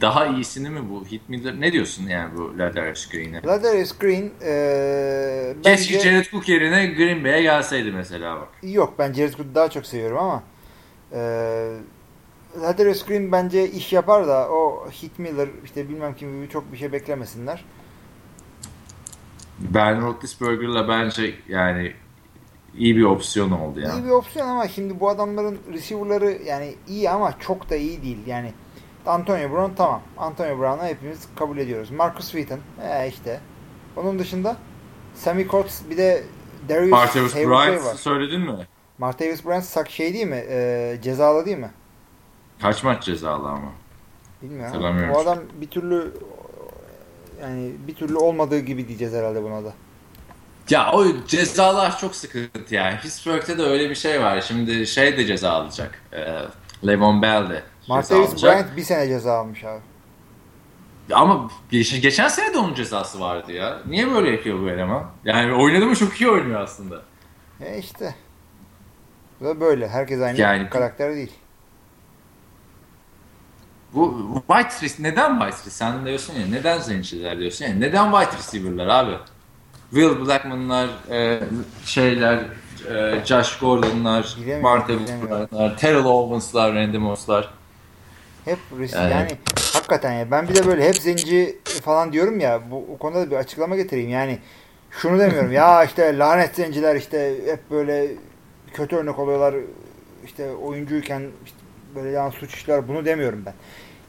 daha iyisini mi bu? Heath Miller ne diyorsun yani bu Ladarius Green'e? Ladarius Green e, Keşke bence Jared Cook yerine Green Bay'e gelseydi mesela bak. yok ben Jared Cook'u daha çok seviyorum ama e, Ladarius Green bence iş yapar da o Heath Miller işte bilmem kim gibi çok bir şey beklemesinler. Ben Roethlisberger'la bence yani iyi bir opsiyon oldu ya. İyi bir opsiyon ama şimdi bu adamların receiver'ları yani iyi ama çok da iyi değil. Yani Antonio Brown tamam. Antonio Brown'u hepimiz kabul ediyoruz. Marcus Wheaton e işte. Onun dışında Sammy Coates bir de Darius Martavis Bryant var. söyledin mi? Martavis Bryant sak şey değil mi? E, cezalı değil mi? Kaç maç cezalı ama? Bilmiyorum. O adam bir türlü yani bir türlü olmadığı gibi diyeceğiz herhalde buna da. Ya o cezalar çok sıkıntı yani. Pittsburgh'te de öyle bir şey var. Şimdi şey de ceza alacak. Ee, Levon Bell de Martavis. Bryant bir sene ceza almış abi. Ama geç- geçen sene de onun cezası vardı ya. Niye böyle yapıyor bu eleman? Yani oynadı mı çok iyi oynuyor aslında. E işte. Da böyle. Herkes aynı Yani- karakter değil. Bu wide receiver, neden wide receiver? Sen diyorsun ya neden zenciler diyorsun ya. Neden wide receiver'lar abi? Will Blackman'lar, e, şeyler, e, Josh Gordon'lar, bilemiyorum. Bryant'lar, Terrell Owens'lar, Randy Moss'lar. Hep risk Yani- yani. hakikaten ya ben bir de böyle hep zenci falan diyorum ya bu o konuda da bir açıklama getireyim yani şunu demiyorum ya işte lanet zenciler işte hep böyle kötü örnek oluyorlar işte oyuncuyken işte böyle yan suç işler bunu demiyorum ben.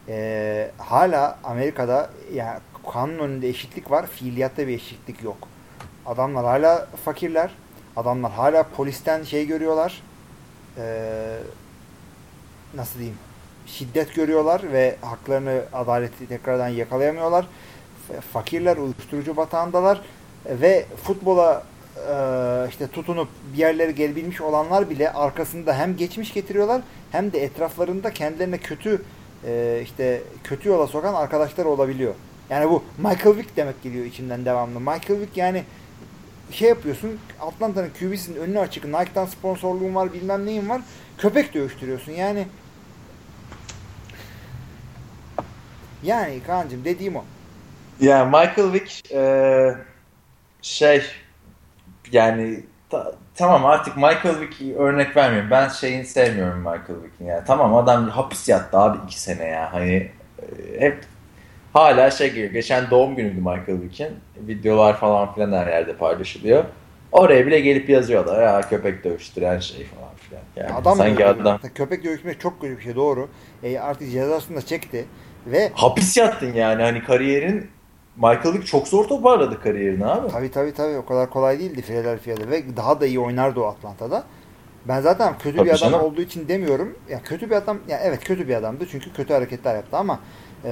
Ee, hala Amerika'da yani kanun önünde eşitlik var fiiliyatta bir eşitlik yok. Adamlar hala fakirler. Adamlar hala polisten şey görüyorlar. Ee, nasıl diyeyim? Şiddet görüyorlar ve haklarını, adaleti tekrardan yakalayamıyorlar. Fakirler, uyuşturucu batağındalar ve futbola e, işte tutunup bir yerlere gelebilmiş olanlar bile arkasında hem geçmiş getiriyorlar hem de etraflarında kendilerine kötü e, işte kötü yola sokan arkadaşlar olabiliyor. Yani bu Michael Vick demek geliyor içimden devamlı. Michael Vick yani şey yapıyorsun Atlanta'nın QB'sinin önünü açık Nike'dan sponsorluğun var bilmem neyin var köpek dövüştürüyorsun yani yani Kaan'cığım dediğim o. Yani Michael Vick e, şey yani ta- tamam artık Michael Vick'i örnek vermiyorum. Ben şeyini sevmiyorum Michael Vick'in ya. Tamam adam hapis yattı abi iki sene ya. Hani e, hep hala şey geliyor. Geçen doğum günüydü Michael Vick'in. Videolar falan filan her yerde paylaşılıyor. Oraya bile gelip yazıyorlar ya köpek dövüştüren şey falan filan. Yani adam sanki adam Köpek dövüşmek çok kötü bir şey doğru. E, artık cezasını da çekti ve hapis yattın yani hani kariyerin Michael Vick çok zor toparladı kariyerini abi. tabii tabii tabii o kadar kolay değildi Philadelphia'da ve daha da iyi oynardı o Atlanta'da. Ben zaten kötü Tabii bir adam canım. olduğu için demiyorum. Ya kötü bir adam ya evet kötü bir adamdı çünkü kötü hareketler yaptı ama e,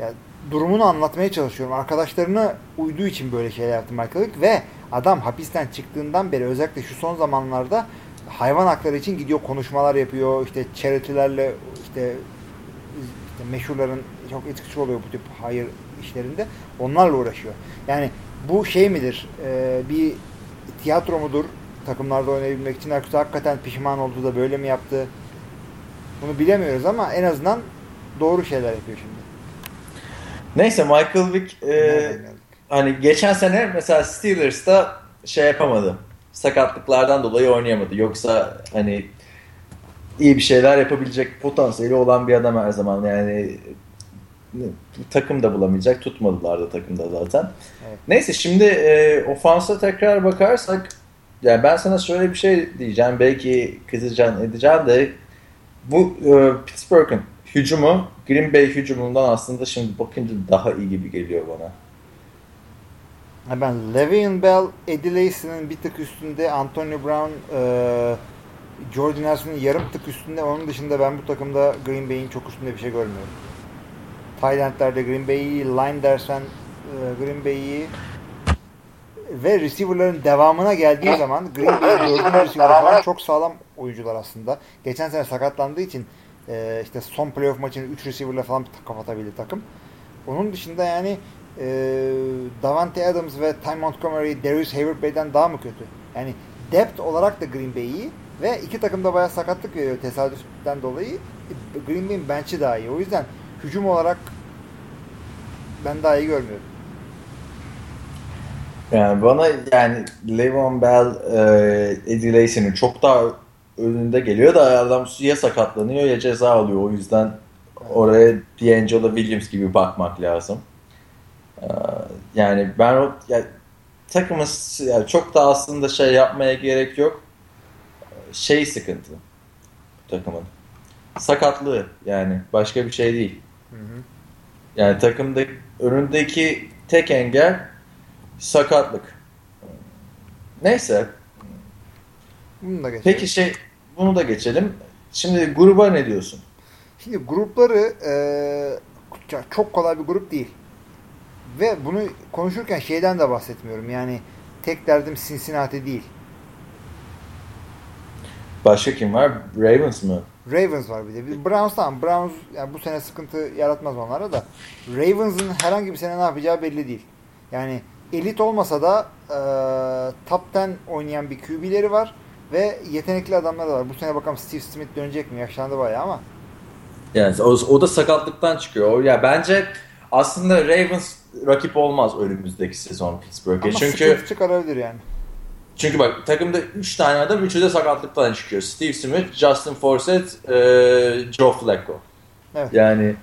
ya durumunu anlatmaya çalışıyorum. Arkadaşlarına uyduğu için böyle şeyler yaptı Michael Vick ve Adam hapisten çıktığından beri özellikle şu son zamanlarda hayvan hakları için gidiyor konuşmalar yapıyor. İşte charity'lerle işte, işte meşhurların çok etkisi oluyor bu tip hayır işlerinde. Onlarla uğraşıyor. Yani bu şey midir? E, bir tiyatro mudur? Takımlarda oynayabilmek için yoksa hakikaten pişman oldu da böyle mi yaptı? Bunu bilemiyoruz ama en azından doğru şeyler yapıyor şimdi. Neyse Michael Vick e, hani geçen sene mesela Steelers'ta şey yapamadı. Sakatlıklardan dolayı oynayamadı. Yoksa hani iyi bir şeyler yapabilecek potansiyeli olan bir adam her zaman. Yani takım da bulamayacak. Tutmadılar da takımda zaten. Evet. Neyse şimdi e, ofansa tekrar bakarsak yani ben sana şöyle bir şey diyeceğim. Belki kızacaksın edeceğim de bu e, Pittsburgh'ın hücumu Green Bay hücumundan aslında şimdi bakınca daha iyi gibi geliyor bana. Ben Le'Veon Bell, Eddie Lacy'nin bir tık üstünde, Antonio Brown, e, Jordan Nelson'ın yarım tık üstünde. Onun dışında ben bu takımda Green Bay'in çok üstünde bir şey görmüyorum. Thailand'lerde Green Bay'i, line dersen e, Green Bay'i ve receiver'ların devamına geldiği zaman Green Bay'in dördüncü receiver falan çok sağlam oyuncular aslında. Geçen sene sakatlandığı için e, işte son playoff maçını 3 receiver'la falan kapatabildi takım. Onun dışında yani e, Davante Adams ve Ty Montgomery, Darius Hayward Bey'den daha mı kötü? Yani depth olarak da Green Bay iyi ve iki takım da bayağı sakatlık veriyor tesadüften dolayı. Green Bay'in bench'i daha iyi. O yüzden hücum olarak ben daha iyi görmüyorum. Yani bana yani Le'Veon Bell, e, Eddie Lacy'nin çok daha önünde geliyor da adam ya sakatlanıyor ya ceza alıyor. O yüzden oraya D'Angelo Williams gibi bakmak lazım. Ee, yani ben o yani, takımız yani çok da aslında şey yapmaya gerek yok. Şey sıkıntı takımın. Sakatlığı yani başka bir şey değil. Hı hı. Yani takımda önündeki tek engel sakatlık. Neyse. Bunu da Peki şey bunu da geçelim. Şimdi gruba ne diyorsun? Şimdi grupları e, çok kolay bir grup değil. Ve bunu konuşurken şeyden de bahsetmiyorum. Yani tek derdim Cincinnati değil. Başka kim var? Ravens mı? Ravens var bir de. Browns tamam. Browns yani bu sene sıkıntı yaratmaz onlara da. Ravens'ın herhangi bir sene ne yapacağı belli değil. Yani elit olmasa da e, top 10 oynayan bir QB'leri var ve yetenekli adamlar da var. Bu sene bakalım Steve Smith dönecek mi? Yaşlandı bayağı ama. Yani o, o da sakatlıktan çıkıyor. Ya bence aslında Ravens rakip olmaz önümüzdeki sezon Pittsburgh'e. Çünkü çıkarabilir yani. Çünkü bak takımda 3 tane adam 3'ü de sakatlıktan çıkıyor. Steve Smith, Justin Forsett, e, Joe Flacco. Evet. Yani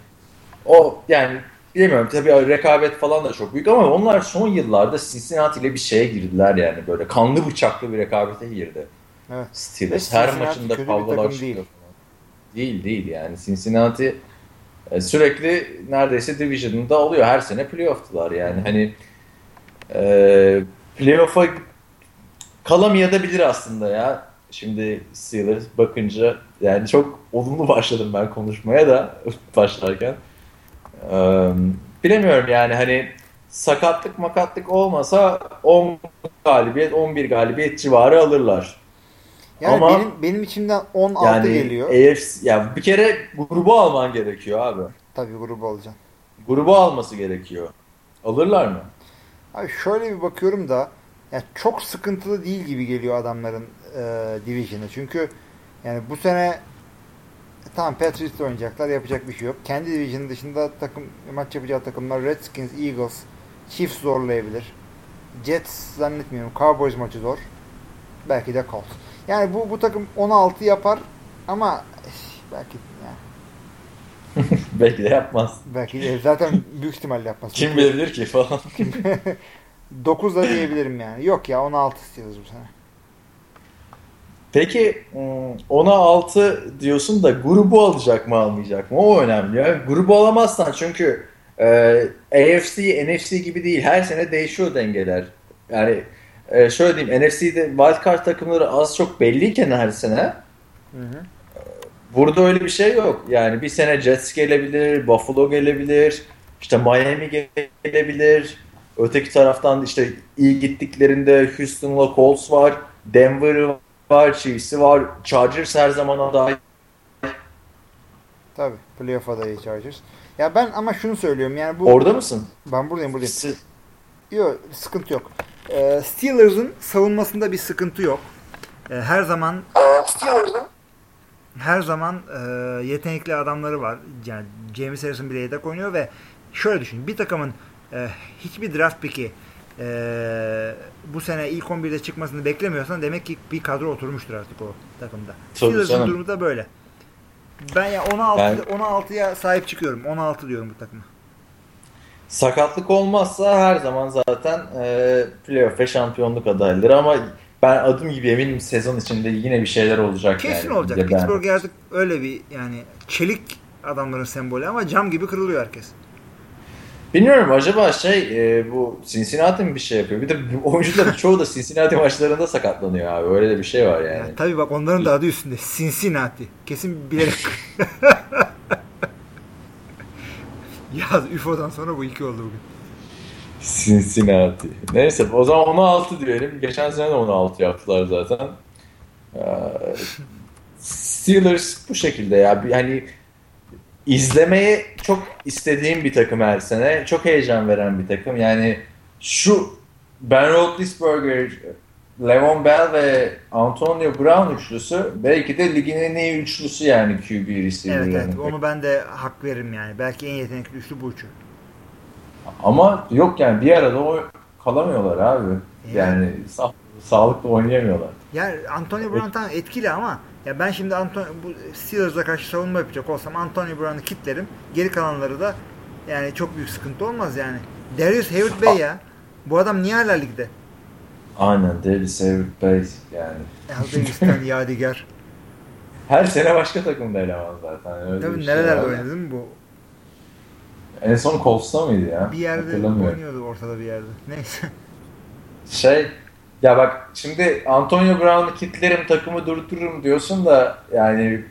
o yani bilemiyorum tabii rekabet falan da çok büyük ama onlar son yıllarda Cincinnati ile bir şeye girdiler yani böyle kanlı bıçaklı bir rekabete girdi. Evet. Steelers her maçında kavgalar çıkıyor. Değil. değil değil yani Cincinnati e, sürekli neredeyse division'da oluyor. Her sene playoff'tular yani. Hani e, playoff'a kalamayabilir aslında ya. Şimdi Steelers bakınca yani çok olumlu başladım ben konuşmaya da başlarken. Ee, bilemiyorum yani hani sakatlık makatlık olmasa 10 galibiyet 11 galibiyet civarı alırlar. Yani Ama benim benim içimden 16 yani geliyor. AFC, yani bir kere grubu alman gerekiyor abi. Tabii grubu alacağım. Grubu alması gerekiyor. Alırlar mı? Abi şöyle bir bakıyorum da yani çok sıkıntılı değil gibi geliyor adamların e, division'ı. Çünkü yani bu sene tamam Patriots oynayacaklar. Yapacak bir şey yok. Kendi division dışında takım maç yapacağı takımlar Redskins, Eagles, Chiefs zorlayabilir. Jets zannetmiyorum. Cowboys maçı zor. Belki de Colts. Yani bu bu takım 16 yapar ama belki yani. belki de yapmaz. Belki de zaten büyük ihtimalle yapmaz. Kim bilir ki falan. 9 da diyebilirim yani. Yok ya 16 istiyoruz bu sene. Peki 10'a 6 diyorsun da grubu alacak mı almayacak mı? O önemli ya. Grubu alamazsan çünkü e, AFC, NFC gibi değil. Her sene değişiyor dengeler. Yani e, şöyle diyeyim NFC'de wildcard takımları az çok belliyken her sene hı hı. burada öyle bir şey yok. Yani bir sene Jets gelebilir, Buffalo gelebilir, işte Miami gelebilir. Öteki taraftan işte iyi gittiklerinde Houston'la Colts var, Denver var, Chiefs'i var, Chargers her zaman aday. Tabii. Playoff adayı Chargers. Ya ben ama şunu söylüyorum yani bu... Orada mısın? Ben buradayım buradayım. Yok sıkıntı yok. Ee, Steelers'ın savunmasında bir sıkıntı yok. Ee, her zaman her zaman e, yetenekli adamları var. Yani James Harrison bile yedek oynuyor ve şöyle düşün. Bir takımın e, hiçbir draft pick'i e, bu sene ilk 11'de çıkmasını beklemiyorsan demek ki bir kadro oturmuştur artık o takımda. Steelers'ın durumu da böyle. Ben ya 16 ben... 16'ya sahip çıkıyorum. 16 diyorum bu takıma. Sakatlık olmazsa her zaman zaten e, playoff ve şampiyonluk adayları ama ben adım gibi eminim sezon içinde yine bir şeyler olacak. Kesin yani. olacak. Pittsburgh artık öyle bir yani çelik adamların sembolü ama cam gibi kırılıyor herkes. Bilmiyorum acaba şey e, bu Cincinnati mi bir şey yapıyor? Bir de oyuncuların çoğu da Cincinnati maçlarında sakatlanıyor abi. Öyle de bir şey var yani. Ya, tabii bak onların da adı üstünde. Cincinnati. Kesin bilerek. ya UFO'dan sonra bu iki oldu bugün. Cincinnati. Neyse o zaman 16 diyelim. Geçen sene de 16 yaptılar zaten. Ee, Steelers bu şekilde ya. Yani izlemeye çok istediğim bir takım her sene. Çok heyecan veren bir takım. Yani şu Ben Roethlisberger, Levon Bell ve Antonio Brown üçlüsü belki de ligin en iyi üçlüsü yani QB receiver'ların. Evet, evet onu ben de hak veririm yani. Belki en yetenekli üçlü bu üçü. Ama yok yani bir arada o kalamıyorlar abi. Yani, yani sağ, sağlıklı oynayamıyorlar. Yani Antonio Brown tam etkili ama ya ben şimdi Anton bu Steelers'a karşı savunma yapacak olsam Antonio Brown'u kitlerim. Geri kalanları da yani çok büyük sıkıntı olmaz yani. Darius Hayward Bey ya. Bu adam niye hala ligde? Aynen Darius Hayward Bey yani. Aldavis'ten yadigar. Her sene başka takımda eleman zaten. Öyle Tabii nerelerde şey oynadı mi bu? En son Colts'ta mıydı ya? Bir yerde oynuyordu ortada bir yerde. Neyse. Şey ya bak şimdi Antonio Brown'u kitlerim takımı durdururum diyorsun da yani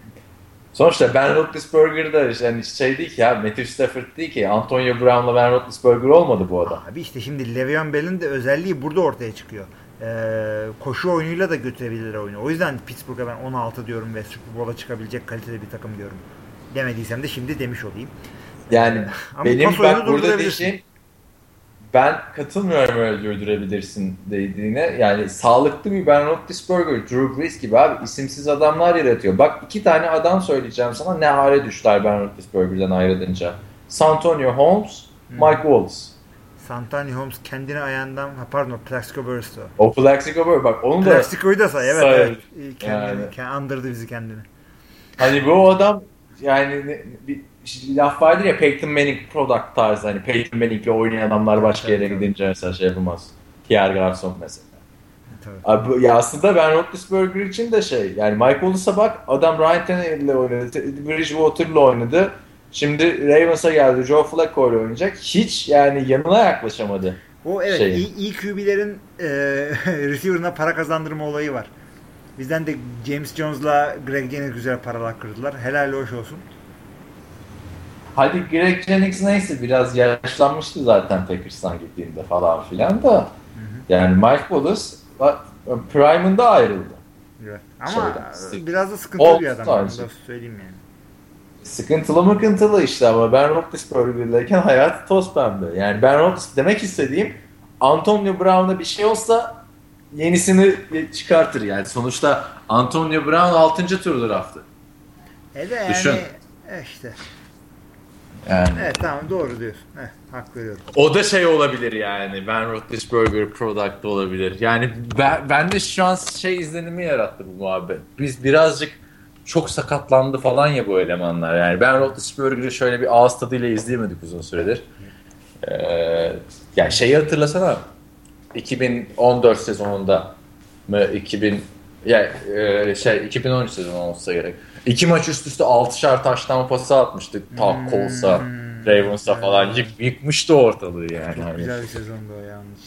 sonuçta Ben Roethlisberger da yani şey değil ki ya Matthew Stafford değil ki Antonio Brown'la Ben Roethlisberger olmadı bu adam. Abi işte şimdi Le'Veon Bell'in de özelliği burada ortaya çıkıyor. Ee, koşu oyunuyla da götürebilirler oyunu. O yüzden Pittsburgh'a ben 16 diyorum ve Super Bowl'a çıkabilecek kalitede bir takım diyorum. Demediysem de şimdi demiş olayım. Yani ee, benim bak burada diyeceğim ben katılmıyorum öyle durdurabilirsin dediğine. Yani sağlıklı bir Ben Roethlisberger, Drew Brees gibi abi isimsiz adamlar yaratıyor. Bak iki tane adam söyleyeceğim sana ne hale düştüler Ben Roethlisberger'den ayrılınca. Santonio Holmes, hmm. Mike Wallace. Santonio Holmes kendini ayağından, pardon Plaxico Burress'tu. O Plaxico Burress bak onu da Plaxico'yu da say evet. Say, evet. Kendini, yani. andırdı bizi kendini. Hani bu adam yani bir laf vardır ya Peyton Manning product tarzı hani Peyton Manning'le oynayan adamlar başka yere gidince mesela şey yapamaz. Pierre Garçon mesela. Tabii. Abi, ya aslında Ben Roethlisberger için de şey yani Mike Wallace'a bak adam Ryan Tannehill'le oynadı, Bridgewater'la oynadı. Şimdi Ravens'a geldi, Joe Flacco ile oynayacak. Hiç yani yanına yaklaşamadı. O evet şeyin. iyi, iyi QB'lerin e, receiver'ına para kazandırma olayı var. Bizden de James Jones'la Greg Jennings güzel paralar kırdılar. Helal hoş olsun. Hadi Greg Jennings neyse biraz yaşlanmıştı zaten Packers'tan gittiğinde falan filan da. Hı hı. Yani Mike Wallace Prime'ında ayrıldı. Evet. Ama Şeyden, biraz da sıkıntılı bir adam. Onu da söyleyeyim yani. Sıkıntılı mı kıntılı işte ama Ben Roethlisberger'deyken hayat toz pembe. Yani Ben Roethlisberger demek istediğim Antonio Brown'da bir şey olsa yenisini çıkartır yani. Sonuçta Antonio Brown 6. tur draftı. E de yani Düşün. E işte yani. Evet tamam doğru diyorsun. Heh, hak veriyorum. O da şey olabilir yani. Ben Roethlisberger product olabilir. Yani ben, ben de şu an şey izlenimi yarattı bu muhabbet. Biz birazcık çok sakatlandı falan ya bu elemanlar. Yani ben Roethlisberger'ı şöyle bir ağız tadıyla izleyemedik uzun süredir. Ee, yani şeyi hatırlasana 2014 sezonunda mı 2000 ya e, şey 2013 sezonu olsa gerek. İki maç üst üste 6'şar taştan pası atmıştık. Tak hmm. Ravens'a falan yık, yıkmıştı ortalığı yani. Çok güzel bir sezondu o yanlış.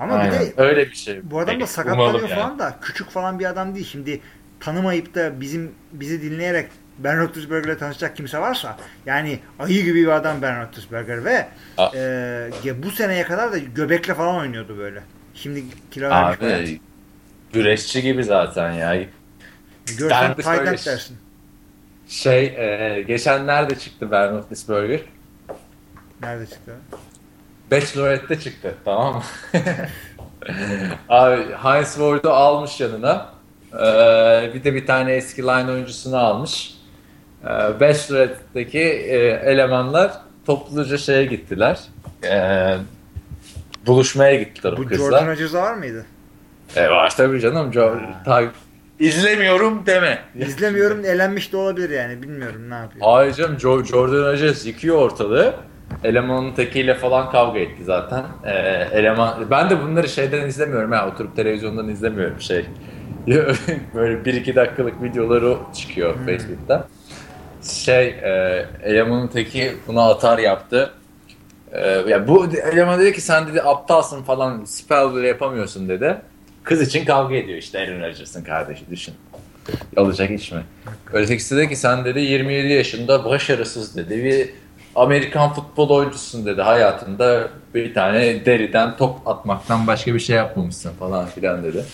Ama Aynen. bir de öyle bir şey. Bu adam da sakatlanıyor yani. falan da küçük falan bir adam değil. Şimdi tanımayıp da bizim bizi dinleyerek Ben Roethlisberger'le tanışacak kimse varsa yani ayı gibi bir adam Ben Roethlisberger ve e, bu seneye kadar da göbekle falan oynuyordu böyle. Şimdi kilo vermiş. Abi güreşçi gibi zaten ya. Görsen end dersin. Şey e, geçen nerede çıktı Ben Roethlisberger? Nerede çıktı? Bachelorette'de çıktı tamam mı? Abi Heinz Ward'u almış yanına. Ee, bir de bir tane eski line oyuncusunu almış. Ee, Bachelorette'deki e, elemanlar topluca şeye gittiler. Ee, buluşmaya gittiler o Bu kızla. Jordan Rodgers'da var mıydı? E var tabii canım. Jo- ta- İzlemiyorum deme. İzlemiyorum elenmiş de olabilir yani bilmiyorum ne yapıyor. Hayır canım Jo- Jordan Rodgers yıkıyor ortalığı. Elemanın tekiyle falan kavga etti zaten. Ee, eleman ben de bunları şeyden izlemiyorum ha oturup televizyondan izlemiyorum şey. Böyle bir iki dakikalık videoları çıkıyor Facebook'ta. Şey e, elemanın teki buna atar yaptı. Ee, ya bu eleman dedi ki sen dedi aptalsın falan spell bile yapamıyorsun dedi. Kız için kavga ediyor işte Aaron Rodgers'ın kardeşi düşün. Olacak iş mi? Ötekisi dedi ki sen dedi 27 yaşında başarısız dedi. Bir Amerikan futbol oyuncusun dedi. Hayatında bir tane deriden top atmaktan başka bir şey yapmamışsın falan filan dedi.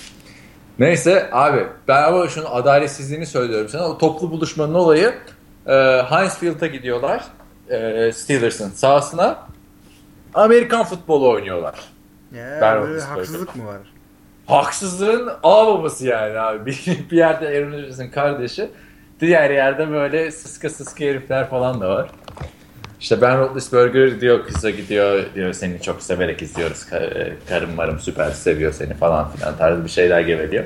Neyse abi ben ama şunu adaletsizliğini söylüyorum sana. O toplu buluşmanın olayı e, Heinz Field'a gidiyorlar. E, Steelers'ın sahasına. Amerikan futbolu oynuyorlar. Ya, böyle haksızlık mı var? Haksızlığın ağ babası yani abi. Bir, bir yerde Aaron Rodgers'ın kardeşi. Diğer yerde böyle sıska sıska herifler falan da var. İşte Ben Roethlisberger diyor kıza gidiyor diyor seni çok severek izliyoruz. Ka- Karım varım süper seviyor seni falan filan tarzı bir şeyler geveliyor.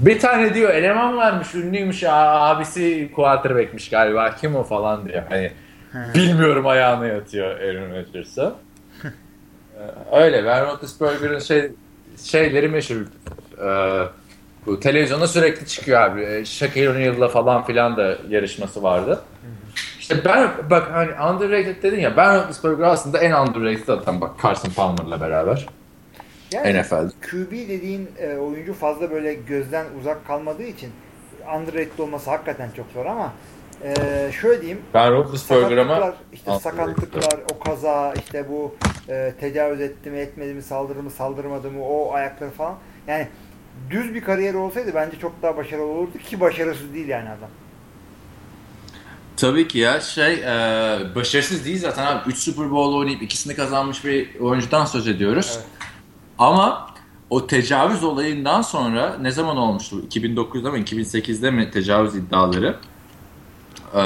Bir tane diyor eleman varmış ünlüymüş abisi quarterback'miş galiba kim o falan diyor. Hani bilmiyorum ayağına yatıyor Aaron Rodgers'a. Öyle Ben Roethlisberger'ın şey, şeyleri meşhur. Ee, bu televizyona sürekli çıkıyor abi. Ee, Shaquille O'Neal'la falan filan da yarışması vardı. İşte ben bak hani underrated dedin ya Ben Roethlisberger aslında en underrated adam bak Carson Palmer'la beraber Yani NFL'de. QB dediğin e, oyuncu fazla böyle gözden uzak kalmadığı için underrated olması hakikaten çok zor ama e, şöyle diyeyim Ben Roethlisberger ama sakatlıklar, işte sakatlıklar, o kaza, işte bu e, tecavüz etti mi, etmedi mi, saldırı mı, saldırmadı mı, o ayakları falan. Yani düz bir kariyeri olsaydı bence çok daha başarılı olurdu ki başarısız değil yani adam. Tabii ki ya şey e, başarısız değil zaten abi 3 Super Bowl oynayıp ikisini kazanmış bir oyuncudan söz ediyoruz. Evet. Ama o tecavüz olayından sonra ne zaman olmuştu? 2009'da mı 2008'de mi tecavüz iddiaları? Ee,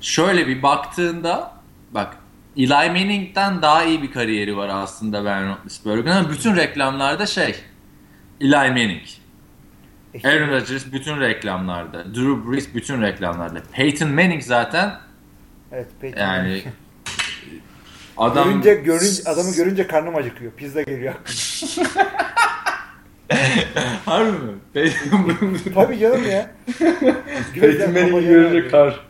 şöyle bir baktığında bak Eli Manning'den daha iyi bir kariyeri var aslında Ben Roethlisberger'ın ama bütün reklamlarda şey Eli Manning. Aaron Rodgers bütün reklamlarda. Drew Brees bütün reklamlarda. Peyton Manning zaten evet, peki. yani adam görünce, görünce, adamı görünce karnım acıkıyor. Pizza geliyor. Harbi mi? Tabii canım ya. Peyton Manning'i görünce kar.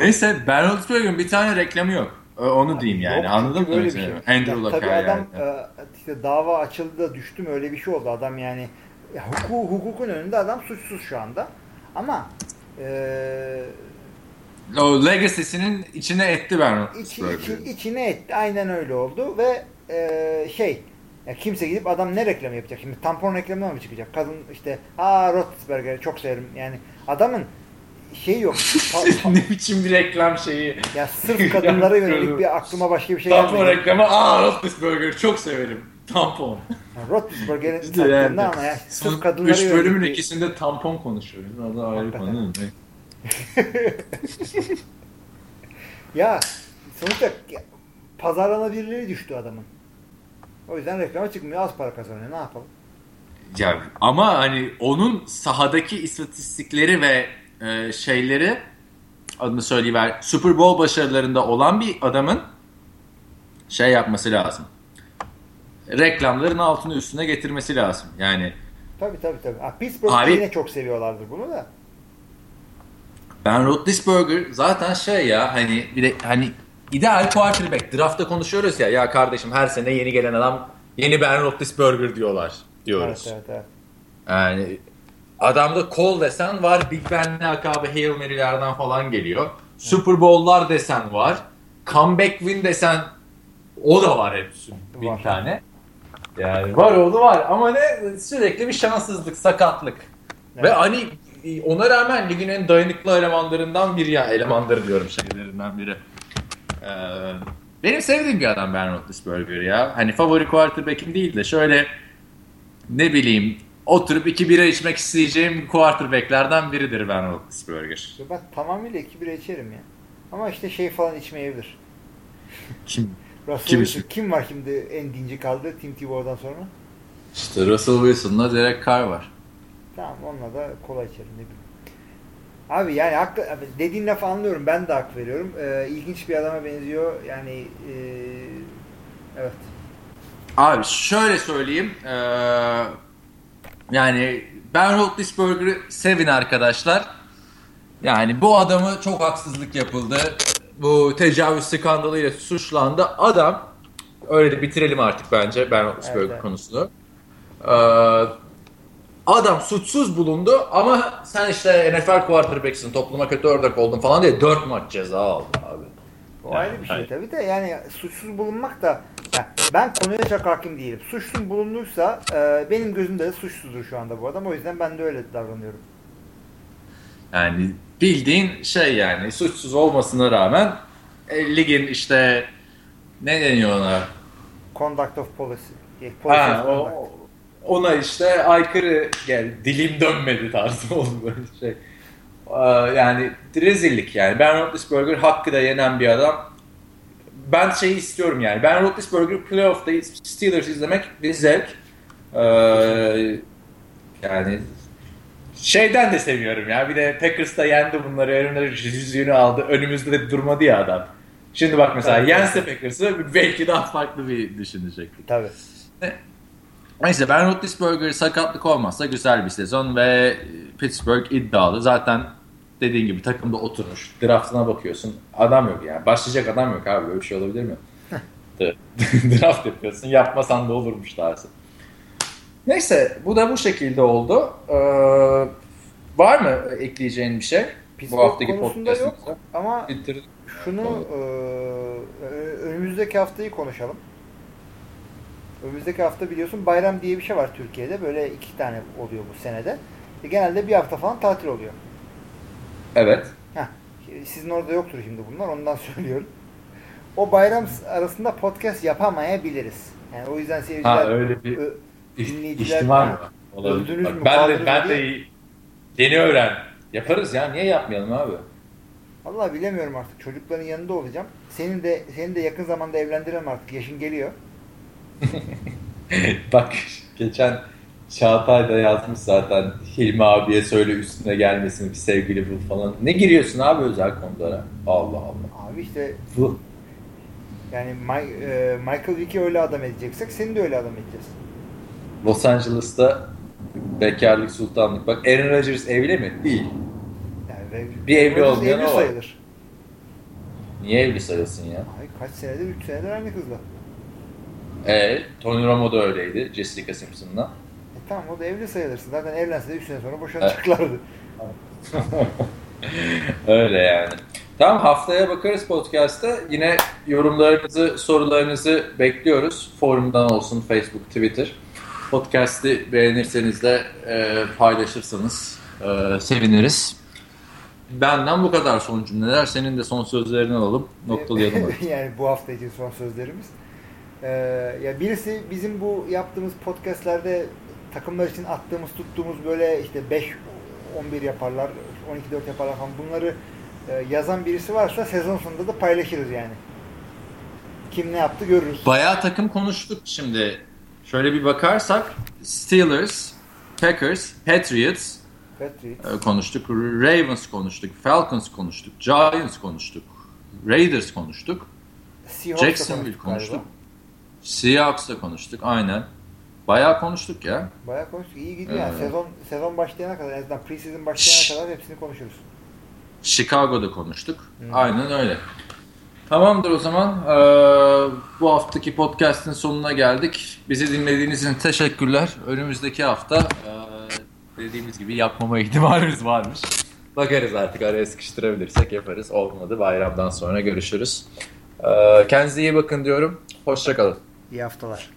Neyse Ben Roethlisberger'ın bir tane reklamı yok. Onu diyeyim yani. Yok, Anladın mı? böyle bir şey. Andrew Ya, Luck Tabii adam yani. e, işte dava açıldı da düştü mü öyle bir şey oldu. Adam yani ya, huku, hukukun önünde adam suçsuz şu anda. Ama e, O legacy'sinin içine etti Ben içi, Roethlisberger'ın. içi, içine etti. Aynen öyle oldu ve e, şey ya kimse gidip adam ne reklamı yapacak? Şimdi tampon reklamına mı çıkacak? Kadın işte ha Roethlisberger'i çok severim. Yani adamın şey yok. Ne biçim bir reklam şeyi. ya sırf kadınlara yönelik bir aklıma başka bir şey Tampon gelmedi. reklamı. Aa Roethlisberger çok severim. Tampon. Yani Roethlisberger'in İşte yani. ama ya sırf Son kadınlara üç bölümün bir- ikisinde tampon konuşuyoruz. O da ayrı konu değil mi? Ya sonuçta pazarlanabilirliği düştü adamın. O yüzden reklama çıkmıyor. Az para kazanıyor. Ne yapalım? Ya ama hani onun sahadaki istatistikleri ve e, şeyleri adını söyleyiver Super Bowl başarılarında olan bir adamın şey yapması lazım. Reklamların altını üstüne getirmesi lazım. Yani Tabii tabii tabii. Ha, Pittsburgh'da Abi- yine çok seviyorlardır bunu da. Ben Roethlisberger zaten şey ya hani bir de hani ideal quarterback. Draftta konuşuyoruz ya ya kardeşim her sene yeni gelen adam yeni Ben Roethlisberger diyorlar diyoruz. Evet evet evet. Yani adamda kol desen var. Big Ben lakabı Hail Mary'lerden falan geliyor. Super Bowl'lar desen var. Comeback win desen o da var hepsi bin Var. tane. Yani var oğlu var ama ne sürekli bir şanssızlık, sakatlık. Evet. Ve hani ona rağmen ligin en dayanıklı elemanlarından biri ya elemanları diyorum şeylerinden biri. Ee, benim sevdiğim bir adam Ben Roethlisberger ya. Hani favori quarterback'im değil de şöyle ne bileyim oturup iki bira içmek isteyeceğim quarterback'lerden biridir Ben Roethlisberger. Ben tamamıyla 2 bira içerim ya. Ama işte şey falan içmeyebilir. Kim? Russell Kim Wilson- kim var şimdi en dinci kaldı Tim Tebow'dan sonra? İşte Russell Wilson'la Derek Carr var. Tamam onunla da kola içerim ne bileyim. Abi yani abi dediğin lafı anlıyorum. Ben de hak veriyorum. Ee, ilginç bir adama benziyor. Yani ee, evet. Abi şöyle söyleyeyim. Ee, yani Ben Roethlisberger'ı sevin arkadaşlar. Yani bu adamı çok haksızlık yapıldı. Bu tecavüz skandalıyla suçlandı. Adam öyle de bitirelim artık bence Ben Roethlisberger Evet, evet. konusunu. Ee, adam suçsuz bulundu ama sen işte NFL quarterback'sin topluma kötü örnek oldun falan diye 4 maç ceza aldı abi. O Yani, ayrı bir şey tabii de yani suçsuz bulunmak da ben konuya çok hakim değilim. Suçsuz bulunduysa e, benim gözümde de suçsuzdur şu anda bu adam. O yüzden ben de öyle davranıyorum. Yani bildiğin şey yani suçsuz olmasına rağmen e, ligin işte ne deniyor ona? Conduct of policy. Policy Ha, o. ona işte aykırı gel dilim dönmedi tarzı oldu böyle şey. Yani rezillik yani. Ben Roethlisberger hakkı da yenen bir adam. Ben şeyi istiyorum yani. Ben Roethlisberger playoff'ta Steelers izlemek bir zevk. Ee, yani şeyden de seviyorum ya. Bir de Packers'ta yendi bunları. Önüne yüzüğünü aldı. Önümüzde de durmadı ya adam. Şimdi bak mesela Tabii. yense Packers'ı belki daha farklı bir düşünecektik. Tabii. Neyse Ben Roethlisberger sakatlık olmazsa güzel bir sezon ve Pittsburgh iddialı. Zaten dediğin gibi takımda oturmuş. Draftına bakıyorsun. Adam yok yani. Başlayacak adam yok abi. Böyle bir şey olabilir mi? Draft yapıyorsun. Yapmasan da olurmuş tarzı. Neyse bu da bu şekilde oldu. Ee, var mı ekleyeceğin bir şey? Pittsburgh bu haftaki konusunda yok ama Bitir- şunu e, ö- önümüzdeki haftayı konuşalım. Önümüzdeki hafta biliyorsun bayram diye bir şey var Türkiye'de. Böyle iki tane oluyor bu senede. E, genelde bir hafta falan tatil oluyor. Evet. Heh, sizin orada yoktur şimdi bunlar ondan söylüyorum. O bayram arasında podcast yapamayabiliriz. Yani o yüzden seyirciler Ha öyle bir ö- dinleyiciler var? Olabilir. Bak, mü, ben de ben de yeni öğren. Yaparız ya niye yapmayalım abi? Vallahi bilemiyorum artık. Çocukların yanında olacağım. Senin de senin de yakın zamanda evlendiremem artık. Yaşın geliyor. Bak geçen Çağatay da yazmış zaten Hilmi abiye söyle üstüne gelmesin bir sevgili bul falan. Ne giriyorsun abi özel konulara? Allah Allah. Abi işte Bu yani Mi- e, Michael Vick'i öyle adam edeceksek seni de öyle adam edeceğiz. Los Angeles'ta bekarlık sultanlık. Bak Aaron Rodgers evli mi? Değil. Yani Bir evli olmayan o var. sayılır. Niye evli sayılsın ya? Ay, kaç senedir? 3 senedir aynı kızla. E, Tony Romo da öyleydi Jessica Simpson'la. E tamam o da evli sayılırsın. Zaten evlense de 3 sene sonra boşanacaklardı. Öyle yani. Tamam haftaya bakarız podcast'ta. Yine yorumlarınızı, sorularınızı bekliyoruz. Forumdan olsun, Facebook, Twitter. Podcast'i beğenirseniz de e, paylaşırsanız e, seviniriz. Benden bu kadar son cümleler. Senin de son sözlerini alalım. Noktalayalım. yani bu hafta için son sözlerimiz. Ee, ya birisi bizim bu yaptığımız podcastlerde takımlar için attığımız tuttuğumuz böyle işte 5 11 yaparlar, 12 4 yaparlar falan bunları e, yazan birisi varsa sezon sonunda da paylaşırız yani. Kim ne yaptı görürüz. Bayağı takım konuştuk şimdi. Şöyle bir bakarsak Steelers, Packers, Patriots, Patriots. Ee, konuştuk. Ravens konuştuk. Falcons konuştuk. Giants konuştuk. Raiders konuştuk. Seahawks'la Jacksonville konuştuk konuştuk. Seahawks'la konuştuk. Aynen. Bayağı konuştuk ya. Bayağı konuştuk. İyi gidiyor yani. Evet. Sezon sezon başlayana kadar en azından preseason başlayana kadar hepsini konuşuruz. Chicago'da konuştuk. Hı. Aynen öyle. Tamamdır o zaman. Ee, bu haftaki podcast'in sonuna geldik. Bizi dinlediğiniz için teşekkürler. Önümüzdeki hafta e, dediğimiz gibi yapmama ihtimalimiz varmış. Bakarız artık araya sıkıştırabilirsek yaparız. Olmadı bayramdan sonra görüşürüz. Ee, kendinize iyi bakın diyorum. Hoşçakalın. İyi haftalar.